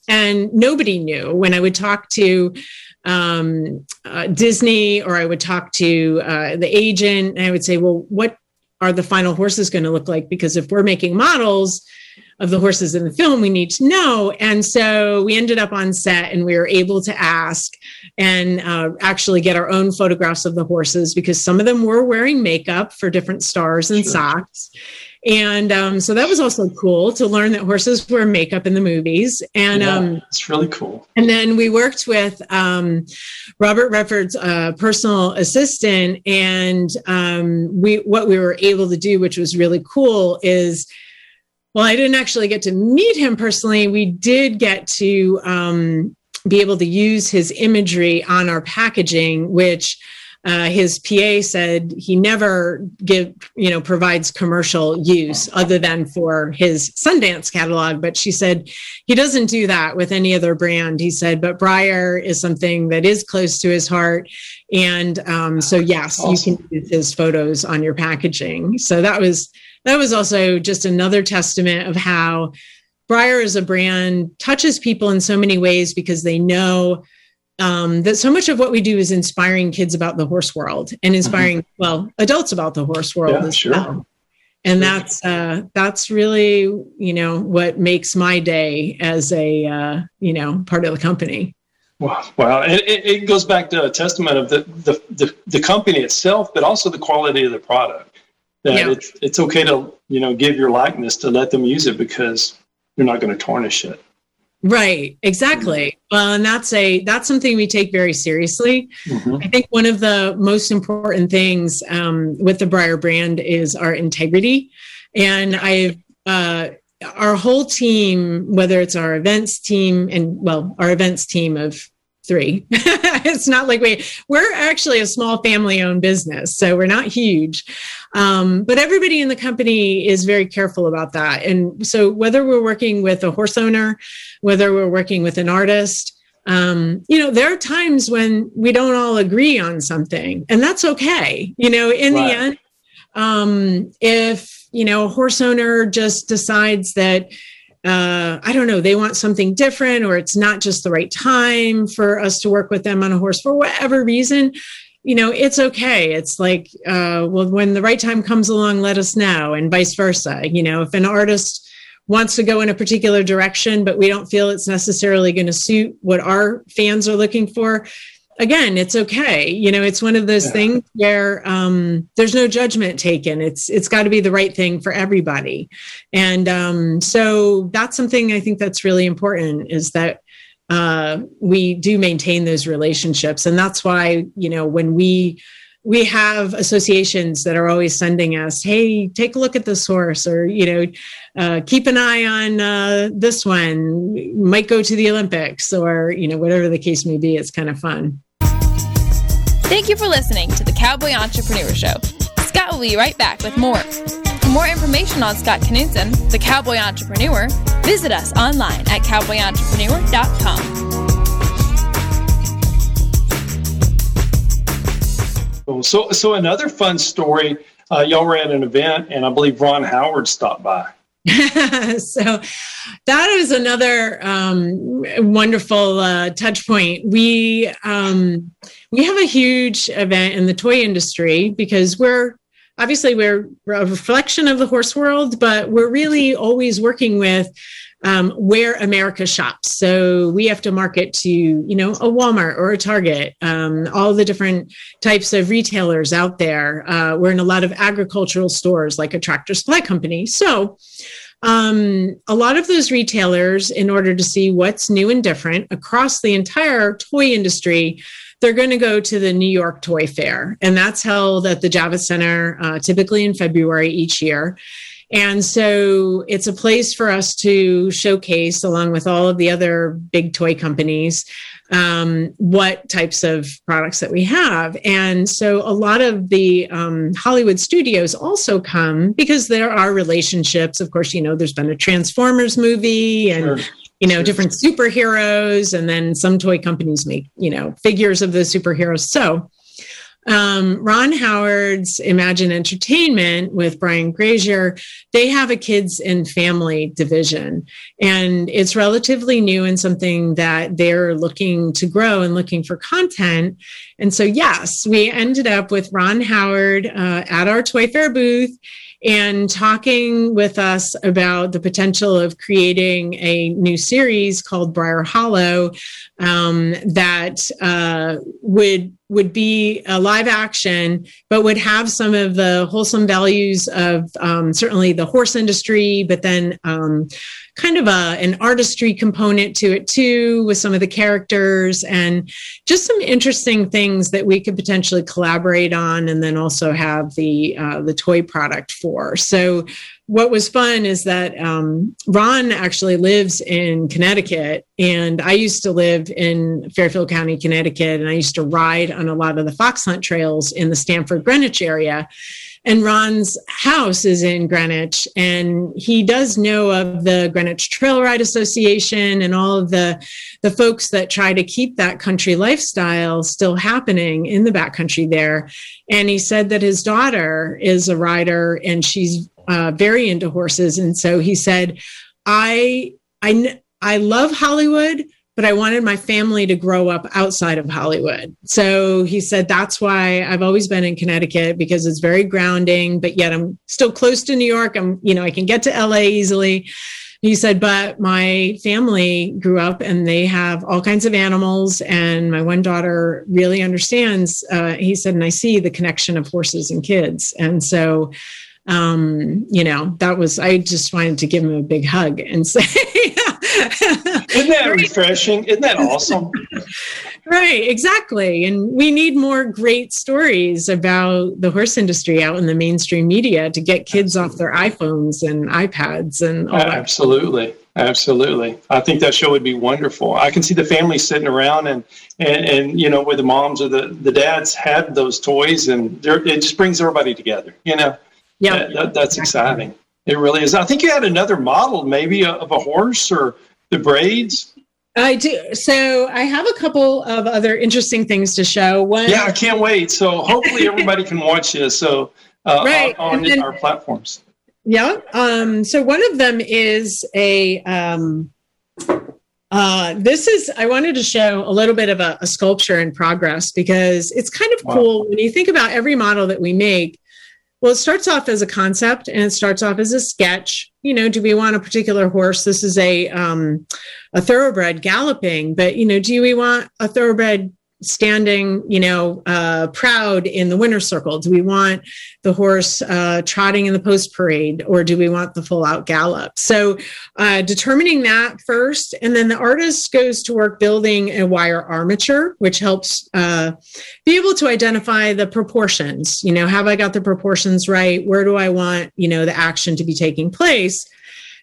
[SPEAKER 11] And nobody knew when I would talk to um, uh, Disney or I would talk to uh, the agent and I would say, well, what are the final horses going to look like? Because if we're making models, of the horses in the film we need to know. And so we ended up on set and we were able to ask and uh, actually get our own photographs of the horses because some of them were wearing makeup for different stars and sure. socks. And um, so that was also cool to learn that horses wear makeup in the movies. And
[SPEAKER 10] yeah,
[SPEAKER 11] um,
[SPEAKER 10] it's really cool.
[SPEAKER 11] and then we worked with um, robert redford's uh, personal assistant and um, we what we were able to do which was really cool is well, I didn't actually get to meet him personally. We did get to um, be able to use his imagery on our packaging, which uh, his PA said he never give you know provides commercial use other than for his Sundance catalog. But she said he doesn't do that with any other brand. He said, but Breyer is something that is close to his heart, and um, so yes, awesome. you can use his photos on your packaging. So that was that was also just another testament of how Breyer as a brand touches people in so many ways because they know um, that so much of what we do is inspiring kids about the horse world and inspiring mm-hmm. well adults about the horse world yeah, as sure. well. And that's uh, that's really you know what makes my day as a uh, you know part of the company.
[SPEAKER 10] Wow. Wow. And it, it goes back to a testament of the, the the the company itself but also the quality of the product. That yeah. it's it's okay to you know give your likeness to let them use it because you're not going to tarnish it
[SPEAKER 11] right exactly. Well and that's a that's something we take very seriously. Mm-hmm. i think one of the most important things um, with the Breyer brand is our integrity. And i've uh, our whole team whether it's our events team and well our events team of three. it's not like we we're actually a small family owned business, so we're not huge. Um, but everybody in the company is very careful about that. And so whether we're working with a horse owner, whether we're working with an artist, um, you know, there are times when we don't all agree on something, and that's okay. You know, in right. the end, um, if you know a horse owner just decides that uh, I don't know, they want something different, or it's not just the right time for us to work with them on a horse for whatever reason, you know, it's okay. It's like, uh, well, when the right time comes along, let us know, and vice versa. You know, if an artist wants to go in a particular direction, but we don't feel it's necessarily going to suit what our fans are looking for, again it's okay. You know it's one of those yeah. things where um, there's no judgment taken. It's it's got to be the right thing for everybody. And um, so that's something i think that's really important is that uh, we do maintain those relationships. And that's why you know when we we have associations that are always sending us hey take a look at this horse or you know uh, keep an eye on uh, this one. Might go to the olympics or you know whatever the case may be it's kind of fun
[SPEAKER 9] Thank you for listening to the Cowboy Entrepreneur Show. Scott will be right back with more. For more information on Scott Knudsen, the Cowboy Entrepreneur, visit us online at cowboyentrepreneur.com.
[SPEAKER 10] So, so another fun story. Uh, y'all were at an event, and I believe Ron Howard stopped by.
[SPEAKER 11] so that is another um, wonderful uh, touch point. We um, we have a huge event in the toy industry because we're obviously we're a reflection of the horse world, but we're really always working with um, where America shops. So we have to market to, you know, a Walmart or a Target, um, all the different types of retailers out there. Uh, we're in a lot of agricultural stores like a tractor supply company. So um, a lot of those retailers, in order to see what's new and different across the entire toy industry, they're going to go to the New York Toy Fair, and that's held at the Javits Center, uh, typically in February each year. And so it's a place for us to showcase, along with all of the other big toy companies, um, what types of products that we have. And so a lot of the um, Hollywood studios also come because there are relationships. Of course, you know, there's been a Transformers movie and. Sure you know different superheroes and then some toy companies make you know figures of the superheroes so um, Ron Howard's Imagine Entertainment with Brian Grazer, they have a kids and family division. And it's relatively new and something that they're looking to grow and looking for content. And so, yes, we ended up with Ron Howard uh, at our Toy Fair booth and talking with us about the potential of creating a new series called Briar Hollow um, that uh, would would be a live action, but would have some of the wholesome values of um, certainly the horse industry, but then um, kind of a an artistry component to it too, with some of the characters and just some interesting things that we could potentially collaborate on, and then also have the uh, the toy product for. So what was fun is that um, Ron actually lives in Connecticut, and I used to live in Fairfield County, Connecticut, and I used to ride on a lot of the fox hunt trails in the Stamford Greenwich area. And Ron's house is in Greenwich, and he does know of the Greenwich Trail Ride Association and all of the the folks that try to keep that country lifestyle still happening in the backcountry there. And he said that his daughter is a rider, and she's uh, very into horses, and so he said, "I I I love Hollywood." But I wanted my family to grow up outside of Hollywood. So he said, that's why I've always been in Connecticut because it's very grounding, but yet I'm still close to New York. I'm, you know, I can get to LA easily he said, but my family grew up and they have all kinds of animals. And my one daughter really understands, uh, he said, and I see the connection of horses and kids. And so um, you know, that was, I just wanted to give him a big hug and say,
[SPEAKER 10] Isn't that refreshing? Isn't that awesome?
[SPEAKER 11] right, exactly. And we need more great stories about the horse industry out in the mainstream media to get kids off their iPhones and iPads and all
[SPEAKER 10] Absolutely.
[SPEAKER 11] That.
[SPEAKER 10] Absolutely. I think that show would be wonderful. I can see the family sitting around and, and, and you know, where the moms or the, the dads had those toys and it just brings everybody together, you know?
[SPEAKER 11] Yeah,
[SPEAKER 10] that, that, that's exciting. It really is. I think you had another model, maybe of a horse or the braids.
[SPEAKER 11] I do. So I have a couple of other interesting things to show. One,
[SPEAKER 10] yeah, I can't wait. So hopefully everybody can watch this. So uh, right. on, on then, our platforms.
[SPEAKER 11] Yeah. Um, so one of them is a. Um, uh, this is I wanted to show a little bit of a, a sculpture in progress because it's kind of wow. cool when you think about every model that we make well, it starts off as a concept and it starts off as a sketch. You know, do we want a particular horse? This is a um, a thoroughbred galloping, but you know, do we want a thoroughbred standing, you know, uh, proud in the winner's circle? Do we want the horse uh, trotting in the post parade, or do we want the full out gallop? So, uh, determining that first, and then the artist goes to work building a wire armature, which helps uh, be able to identify the proportions. You know, have I got the proportions right? Where do I want, you know, the action to be taking place?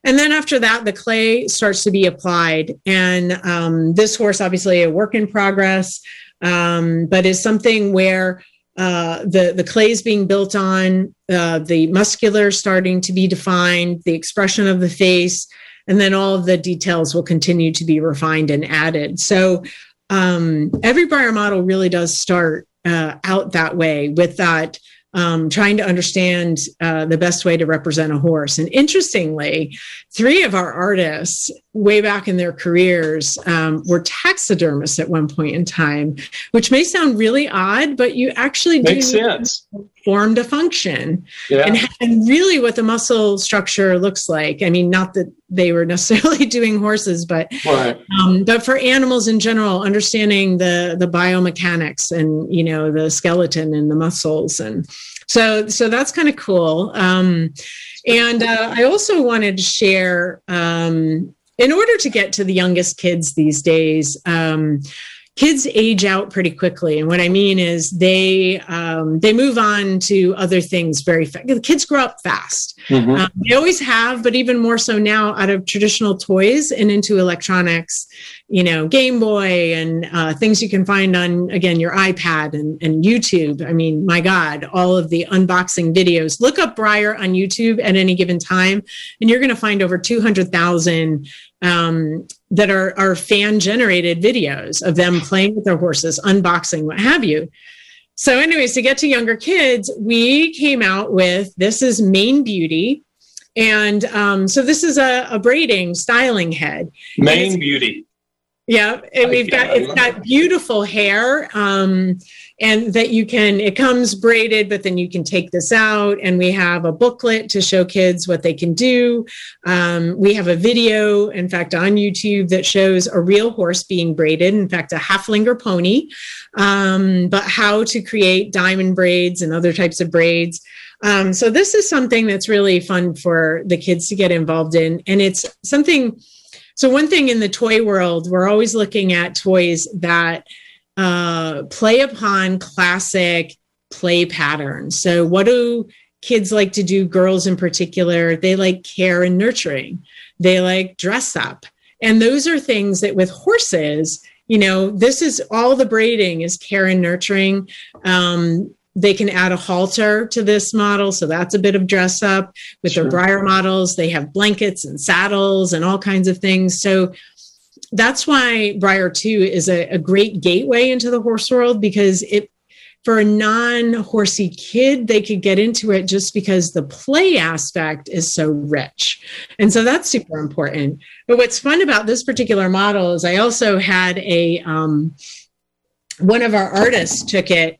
[SPEAKER 11] And then after that, the clay starts to be applied. And um, this horse, obviously, a work in progress, um, but is something where uh, the the clay is being built on, uh, the muscular starting to be defined, the expression of the face, and then all of the details will continue to be refined and added. So um, every Breyer model really does start uh, out that way with that um, trying to understand uh, the best way to represent a horse. And interestingly, three of our artists, way back in their careers, um, were taxidermists at one point in time, which may sound really odd, but you actually
[SPEAKER 10] makes sense.
[SPEAKER 11] Formed a function,
[SPEAKER 10] yeah.
[SPEAKER 11] and, and really what the muscle structure looks like. I mean, not that they were necessarily doing horses, but
[SPEAKER 10] right.
[SPEAKER 11] um, but for animals in general, understanding the the biomechanics and you know the skeleton and the muscles and so so that's kind of cool. Um, and uh, I also wanted to share. Um, in order to get to the youngest kids these days, um, kids age out pretty quickly. And what i mean is they um, they move on to other things very fast the kids grow up fast.
[SPEAKER 10] Mhm.
[SPEAKER 11] um, they always have but even more so now out of traditional toys and into electronics you know game boy and uh, things you can find on again your ipad and, and youtube. I mean my god all of the unboxing videos. Look up Breyer on youtube at any given time and you're going to find over 200000 um, that are, are fan generated videos of them playing with their horses unboxing what have you. So anyways to get to younger kids we came out with this is Mane Beauty. And um, so this is a, a braiding styling head.
[SPEAKER 10] Mane Beauty.
[SPEAKER 11] yeah, and we've got it's got beautiful hair, um, and that you can. It comes braided, but then you can take this out, and we have a booklet to show kids what they can do. Um, we have a video, in fact, on YouTube that shows a real horse being braided. In fact, a Haflinger pony, um, but how to create diamond braids and other types of braids. Um, so this is something that's really fun for the kids to get involved in, and it's something. So one thing in the toy world, we're always looking at toys that uh, play upon classic play patterns. So what do kids like to do? Girls in particular, they like care and nurturing. They like dress up, and those are things that with horses, you know, this is all the braiding is care and nurturing. Um, they can add a halter to this model, so that's a bit of dress up. With their Breyer models, they have blankets and saddles and all kinds of things. So that's why Breyer 2 is a, a great gateway into the horse world because it for a non-horsey kid, they could get into it just because the play aspect is so rich. And so that's super important. But what's fun about this particular model is I also had a um, one of our artists took it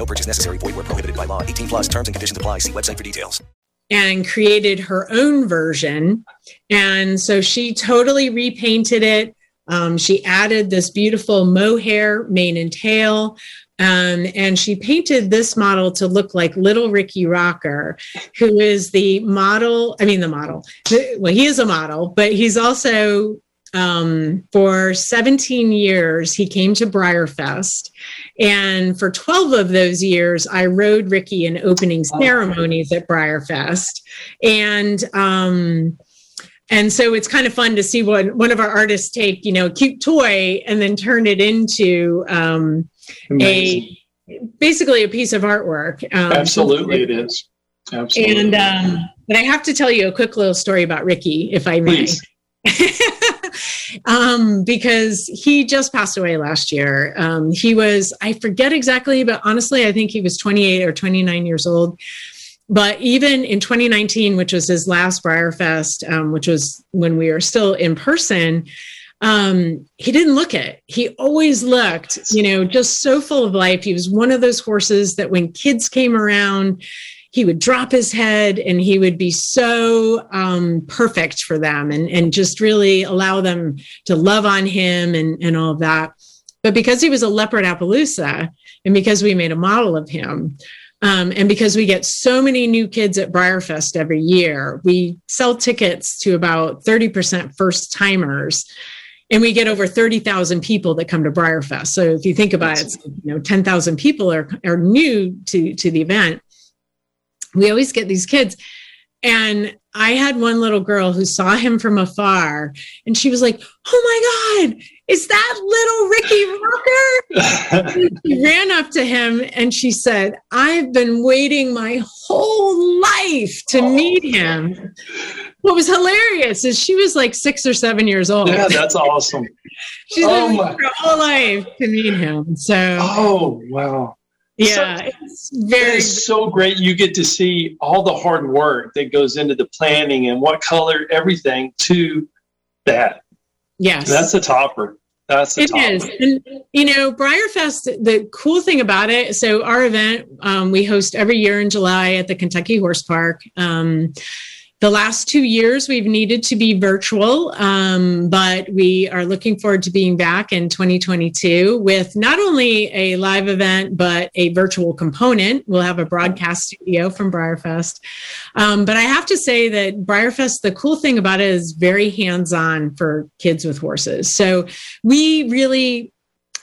[SPEAKER 14] No purchase necessary. Void where prohibited by law. 18 plus terms and conditions apply. See website for details.
[SPEAKER 11] and created her own version. And so she totally repainted it. Um, she added this beautiful mohair mane and tail. Um, and she painted this model to look like little Ricky Rocker, who is the model. I mean, the model. Well, he is a model, but he's also um, for 17 years, he came to BreyerFest. And for 12 of those years, I rode Ricky in opening ceremonies at BreyerFest. And, um, and so it's kind of fun to see one, one of our artists take, you know, a cute toy and then turn it into um, a basically a piece of artwork. Um,
[SPEAKER 10] Absolutely, it is. Absolutely.
[SPEAKER 11] And um, but I have to tell you a quick little story about Ricky, if I may. Um, because he just passed away last year. Um, he was, I forget exactly, but honestly, I think he was 28 or 29 years old. But even in 2019, which was his last BreyerFest, um, which was when we were still in person, um, he didn't look it. He always looked, you know, just so full of life. He was one of those horses that when kids came around, he would drop his head and he would be so um, perfect for them and, and just really allow them to love on him and, and all of that. But because he was a leopard Appaloosa and because we made a model of him, um, and because we get so many new kids at BreyerFest every year, we sell tickets to about 30% first timers. And we get over 30,000 people that come to BreyerFest. So if you think about it, you know, 10,000 people are, are new to, to the event we always get these kids. And I had one little girl who saw him from afar and she was like, Oh my God, is that little Ricky Rocker? she ran up to him and she said, I've been waiting my whole life to oh. meet him. What was hilarious is she was like six or seven years old.
[SPEAKER 10] Yeah, that's awesome.
[SPEAKER 11] She's
[SPEAKER 10] Oh
[SPEAKER 11] been
[SPEAKER 10] my-
[SPEAKER 11] waiting her whole life to meet him. So,
[SPEAKER 10] Oh, wow.
[SPEAKER 11] Yeah, it's very
[SPEAKER 10] is so great. You get to see all the hard work that goes into the planning and what color, everything to that.
[SPEAKER 11] Yes.
[SPEAKER 10] That's a topper. That's the
[SPEAKER 11] It
[SPEAKER 10] top.
[SPEAKER 11] is, and you know, BreyerFest. The cool thing about it, so our event um, we host every year in July at the Kentucky Horse Park. Um, the last two years we've needed to be virtual, um, but we are looking forward to being back in 2022 with not only a live event but a virtual component. We'll have a broadcast studio from BreyerFest. Um, but I have to say that BreyerFest, the cool thing about it is very hands-on for kids with horses. So we really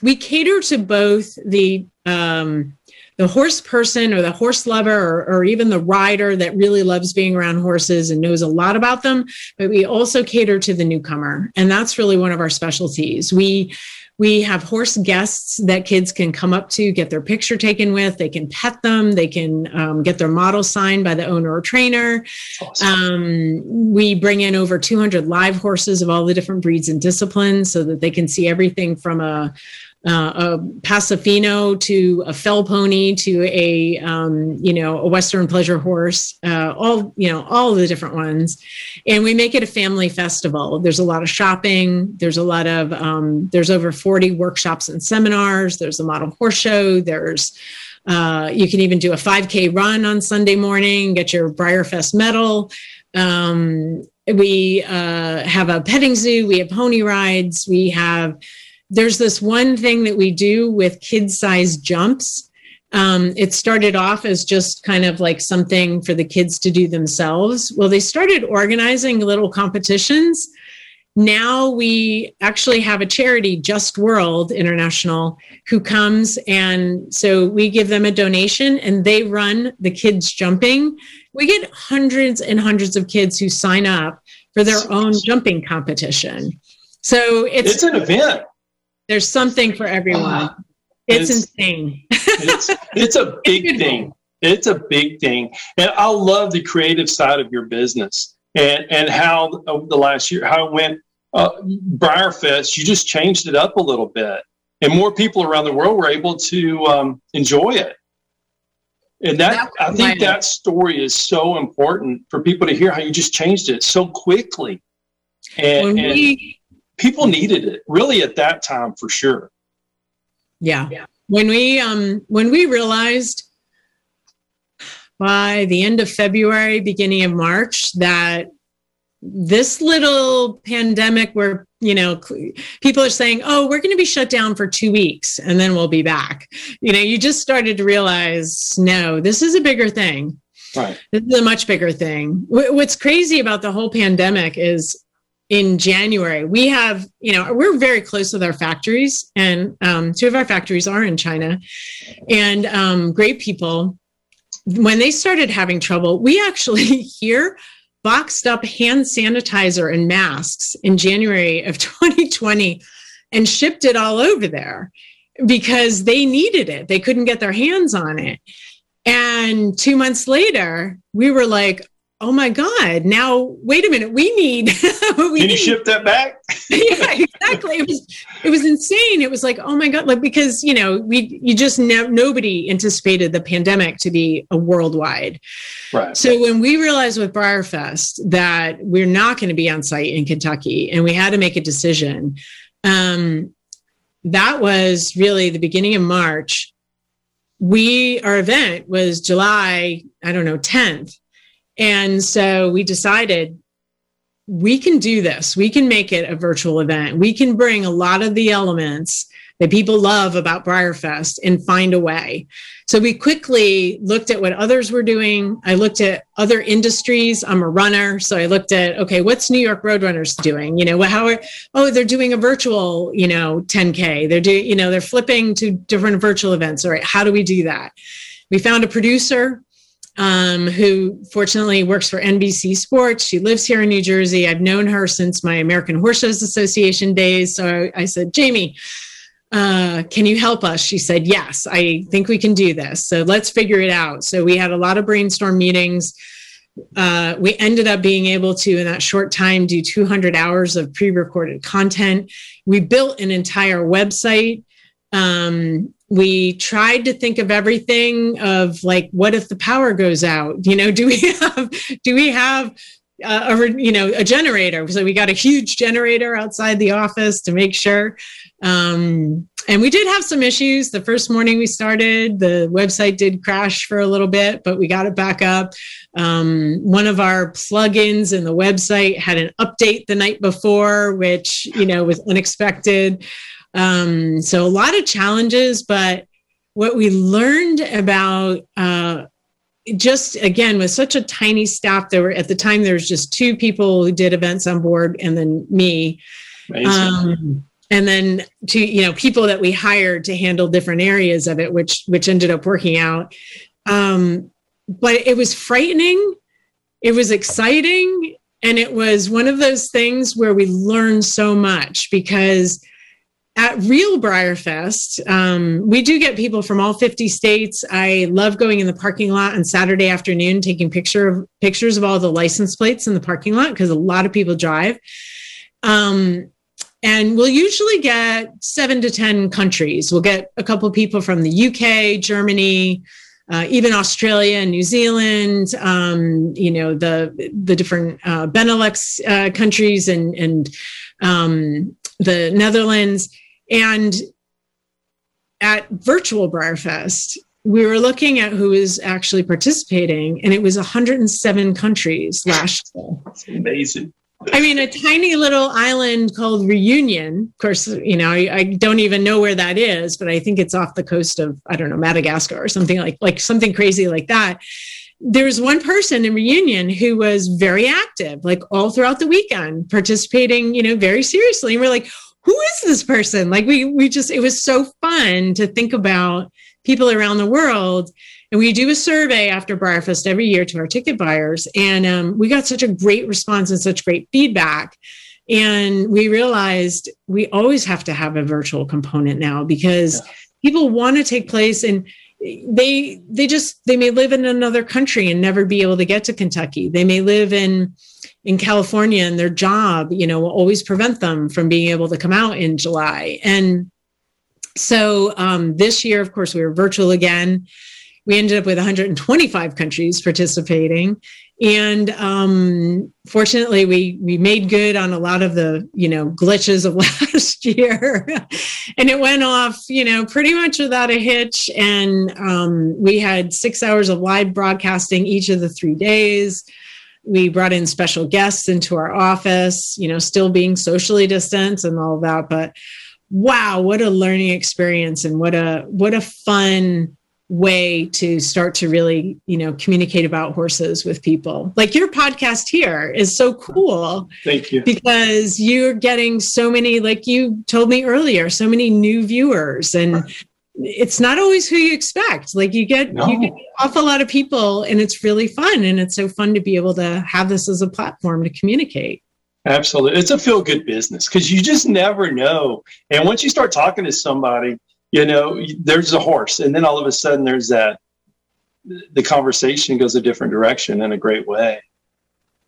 [SPEAKER 11] we cater to both the um, the horse person or the horse lover or, or even the rider that really loves being around horses and knows a lot about them. But we also cater to the newcomer and that's really one of our specialties. We we have horse guests that kids can come up to get their picture taken with. They can pet them. They can um, get their model signed by the owner or trainer. Um, we bring in over 200 live horses of all the different breeds and disciplines so that they can see everything from a uh, a Paso Fino to a fell pony to a um, you know a Western pleasure horse, uh, all you know all the different ones, and we make it a family festival. There's a lot of shopping. There's a lot of um, there's over 40 workshops and seminars. There's a model horse show. There's uh, you can even do a 5K run on Sunday morning. Get your BreyerFest medal. Um, we uh, have a petting zoo. We have pony rides. We have there's this one thing that we do with kid sized jumps. Um, it started off as just kind of like something for the kids to do themselves. Well, they started organizing little competitions. Now we actually have a charity, Just World International, who comes and so we give them a donation and they run the kids jumping. We get hundreds and hundreds of kids who sign up for their own jumping competition. So it's,
[SPEAKER 10] It's an event.
[SPEAKER 11] There's something for everyone. It's,
[SPEAKER 10] It's-
[SPEAKER 11] insane.
[SPEAKER 10] it's it's a big thing. It's a big thing, and I love the creative side of your business and and how over the last year how it went. Uh, BreyerFest, you just changed it up a little bit, and more people around the world were able to um, enjoy it. And that I think that story is so important for people to hear how you just changed it so quickly, and,
[SPEAKER 11] When we-
[SPEAKER 10] people needed it really at that time for sure.
[SPEAKER 11] Yeah. When we um when we realized by the end of February, beginning of March, that this little pandemic where you know people are saying oh we're going to be shut down for two weeks and then we'll be back you know you just started to realize no this is a bigger thing
[SPEAKER 10] Right.
[SPEAKER 11] this is a much bigger thing what's crazy about the whole pandemic is in January, we have, you know, we're very close with our factories, and um, two of our factories are in China, and um, great people. When they started having trouble, we actually here boxed up hand sanitizer and masks in January of 2020 and shipped it all over there because they needed it. They couldn't get their hands on it. And two months later, we were like, oh my God, now wait a minute, we need we
[SPEAKER 10] Can you ship that back?
[SPEAKER 11] yeah, exactly. It was it was insane. It was like, oh my god, like because you know we you just ne- nobody anticipated the pandemic to be a worldwide.
[SPEAKER 10] Right.
[SPEAKER 11] So when we realized with BreyerFest that we're not going to be on site in Kentucky, and we had to make a decision, um, that was really the beginning of March. We our event was July, I don't know, tenth, and so we decided we can do this. We can make it a virtual event. We can bring a lot of the elements that people love about BreyerFest and find a way. So we quickly looked at what others were doing. I looked at other industries. I'm a runner, so I looked at okay, what's New York Roadrunners doing? You know, how are oh they're doing a virtual you know 10k. They're doing you know they're flipping to different virtual events. All right, how do we do that? We found a producer um, who fortunately works for NBC Sports. She lives here in New Jersey. I've known her since my American Horse Shows Association days. So I said, Jamie, uh, can you help us? She said, Yes, I think we can do this. So let's figure it out. So we had a lot of brainstorm meetings. Uh, we ended up being able to, in that short time, do 200 hours of pre recorded content. We built an entire website. Um, we tried to think of everything of like, what if the power goes out? You know, do we have, do we have, uh, a you know a generator. So we got a huge generator outside the office to make sure. Um, and we did have some issues. The first morning we started, the website did crash for a little bit, but we got it back up. Um, one of our plugins in the website had an update the night before, which you know was unexpected. Um, so a lot of challenges, but what we learned about uh, just again with such a tiny staff there were at the time there was just two people who did events on board and then me. Um, and then to you know people that we hired to handle different areas of it which which ended up working out. Um, but it was frightening. It was exciting. And it was one of those things where we learned so much because at Real BreyerFest, um, we do get people from all 50 states. I love going in the parking lot on Saturday afternoon, taking picture of, pictures of all the license plates in the parking lot because a lot of people drive. Um, and we'll usually get seven to 10 countries. We'll get a couple people from the UK, Germany, uh, even Australia and New Zealand, um, you know, the, the different uh, Benelux uh, countries and, and um, the Netherlands and at virtual BreyerFest, we were looking at who is actually participating, and it was 107 countries last year.
[SPEAKER 10] That's amazing.
[SPEAKER 11] I mean, a tiny little island called Reunion. Of course, you know, I, I, don't even know where that is, but I think it's off the coast of I don't know Madagascar or something like like something crazy like that. There was one person in Reunion who was very active, like all throughout the weekend, participating, you know, very seriously. And we're like, who is this person? Like we we just it was so fun to think about people around the world. And we do a survey after BreyerFest every year to our ticket buyers, and um, we got such a great response and such great feedback. And we realized we always have to have a virtual component now because yeah. people want to take place and they they just they may live in another country and never be able to get to Kentucky. They may live in in California and their job, you know, will always prevent them from being able to come out in July. And so um, this year, of course, we were virtual again. We ended up with 125 countries participating, and um, fortunately, we we made good on a lot of the you know glitches of last year, and it went off you know pretty much without a hitch. And um, we had six hours of live broadcasting each of the three days we brought in special guests into our office, you know, still being socially distanced and all that. But wow, what a learning experience and what a what a fun way to start to really, you know, communicate about horses with people. Like your podcast here is so cool.
[SPEAKER 10] Thank you.
[SPEAKER 11] Because you're getting so many, like you told me earlier, so many new viewers and it's not always who you expect. Like you get no. you get an awful lot of people, and it's really fun, and it's so fun to be able to have this as a platform to communicate.
[SPEAKER 10] Absolutely, it's a feel good business because you just never know. And once you start talking to somebody, you know, there's a horse, and then all of a sudden there's that the conversation goes a different direction in a great way.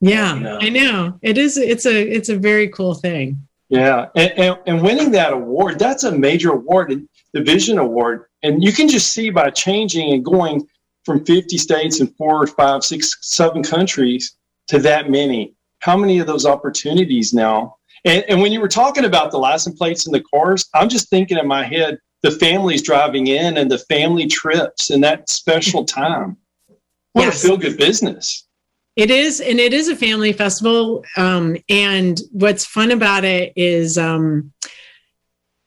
[SPEAKER 11] Yeah, you know? I know it is. It's a it's a very cool thing.
[SPEAKER 10] Yeah, and, and, and winning that award, that's a major award. And the Vision Award. And you can just see by changing and going from 50 states and four, five, six, seven countries to that many, how many of those opportunities now? And, and when you were talking about the license plates in the cars, I'm just thinking in my head the families driving in and the family trips and that special time. What yes. a feel good business.
[SPEAKER 11] It is, and it is a family festival. Um, and what's fun about it is um,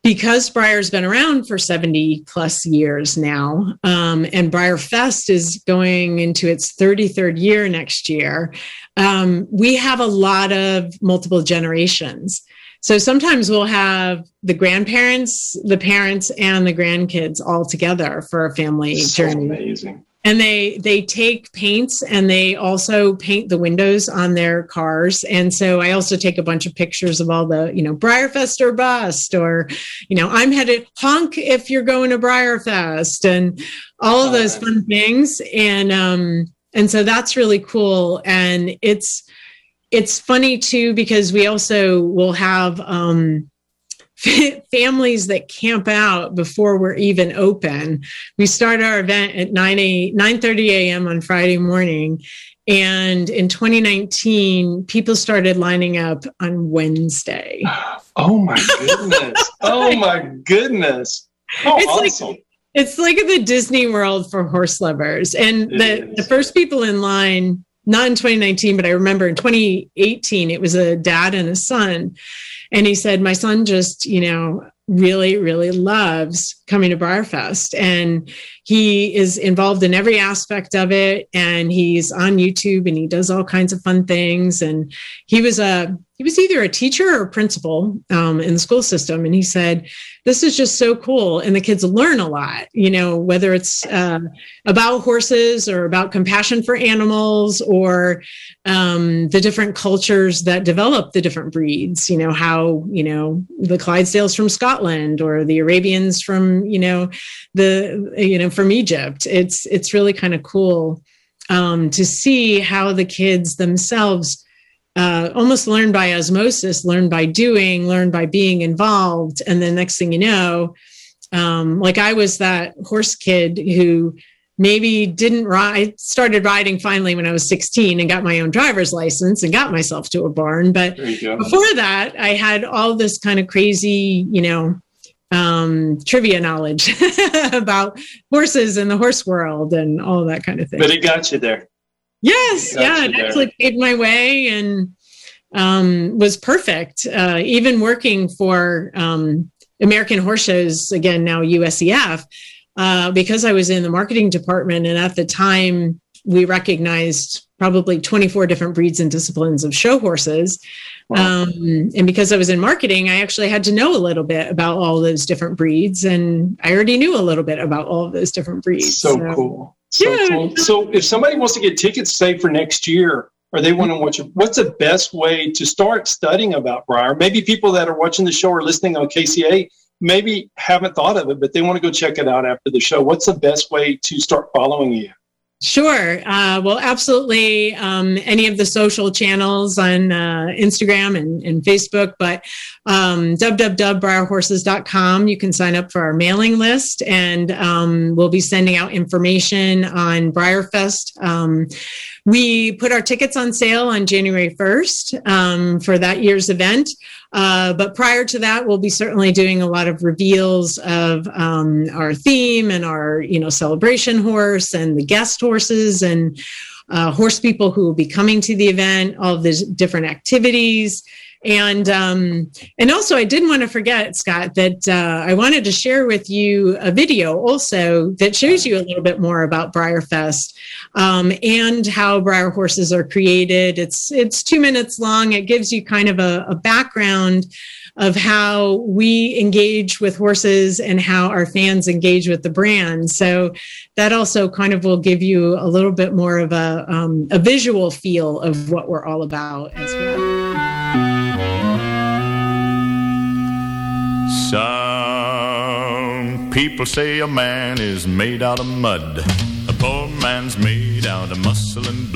[SPEAKER 11] because Breyer's been around for 70 plus years now, um, and BreyerFest is going into its 33rd year next year, um, we have a lot of multiple generations. So sometimes we'll have the grandparents, the parents, and the grandkids all together for a family
[SPEAKER 10] so
[SPEAKER 11] journey.
[SPEAKER 10] Amazing
[SPEAKER 11] and they they take paints and they also paint the windows on their cars. And so i also take a bunch of pictures of all the you know BreyerFest or bust or you know i'm headed honk if you're going to BreyerFest and all of those fun things. And um and so that's really cool. And it's it's funny too because we also will have um families that camp out before we're even open. We start our event at 9 a 9 30 a.m. on Friday morning. And in 2019, people started lining up on Wednesday.
[SPEAKER 10] Oh my goodness. oh my goodness. Oh,
[SPEAKER 11] it's
[SPEAKER 10] awesome.
[SPEAKER 11] like it's like the Disney World for horse lovers. And the, the first people in line, not in 2019, but I remember in 2018, it was a dad and a son. And he said, My son just, you know, really, really loves coming to BreyerFest. And he is involved in every aspect of it. And he's on YouTube and he does all kinds of fun things. And he was a he was either a teacher or a principal um, in the school system. And he said, This is just so cool. And the kids learn a lot, you know, whether it's uh, about horses or about compassion for animals or um, the different cultures that develop the different breeds, you know, how, you know, the Clydesdales from Scotland or the Arabians from, you know, the, you know, from Egypt. It's, it's really kind of cool um, to see how the kids themselves uh, almost learn by osmosis, learn by doing, learn by being involved. And then next thing you know, um, like I was that horse kid who maybe didn't ride, started riding finally when I was 16 and got my own driver's license and got myself to a barn. But before that, I had all this kind of crazy, you know, um, trivia knowledge about horses and the horse world and all that kind of thing.
[SPEAKER 10] But it got you there.
[SPEAKER 11] Yes,
[SPEAKER 10] Got
[SPEAKER 11] yeah, it
[SPEAKER 10] there.
[SPEAKER 11] actually paved my way and um, was perfect. Uh, even working for um, American Horse Shows, again, now USEF, uh, because I was in the marketing department. And at the time, we recognized probably 24 different breeds and disciplines of show horses. Um, and because I was in marketing, I actually had to know a little bit about all those different breeds. And I already knew a little bit about all of those different breeds.
[SPEAKER 10] So cool. So
[SPEAKER 11] Yeah.
[SPEAKER 10] cool. So if somebody wants to get tickets, say for next year, or they want to watch it, what's the best way to start studying about Breyer? Maybe people that are watching the show or listening on KCA maybe haven't thought of it, but they want to go check it out after the show. What's the best way to start following you?
[SPEAKER 11] Sure. Uh, well, absolutely. Um, any of the social channels on uh, Instagram and, and Facebook, but um, www.breyerhorses.com. You can sign up for our mailing list, and um, we'll be sending out information on BreyerFest. We put our tickets on sale on January 1st um, for that year's event. Uh, but prior to that, we'll be certainly doing a lot of reveals of um, our theme and our, you know, celebration horse and the guest horses and uh, horse people who will be coming to the event, all the different activities. And um, and also, I didn't want to forget, Scott, that uh, I wanted to share with you a video also that shows you a little bit more about BreyerFest um, and how Breyer horses are created. It's it's two minutes long. It gives you kind of a, a background of how we engage with horses and how our fans engage with the brand. So that also kind of will give you a little bit more of a um, a visual feel of what we're all about as well.
[SPEAKER 15] Some people say a man is made out of mud. A poor man's made out of muscle and blood.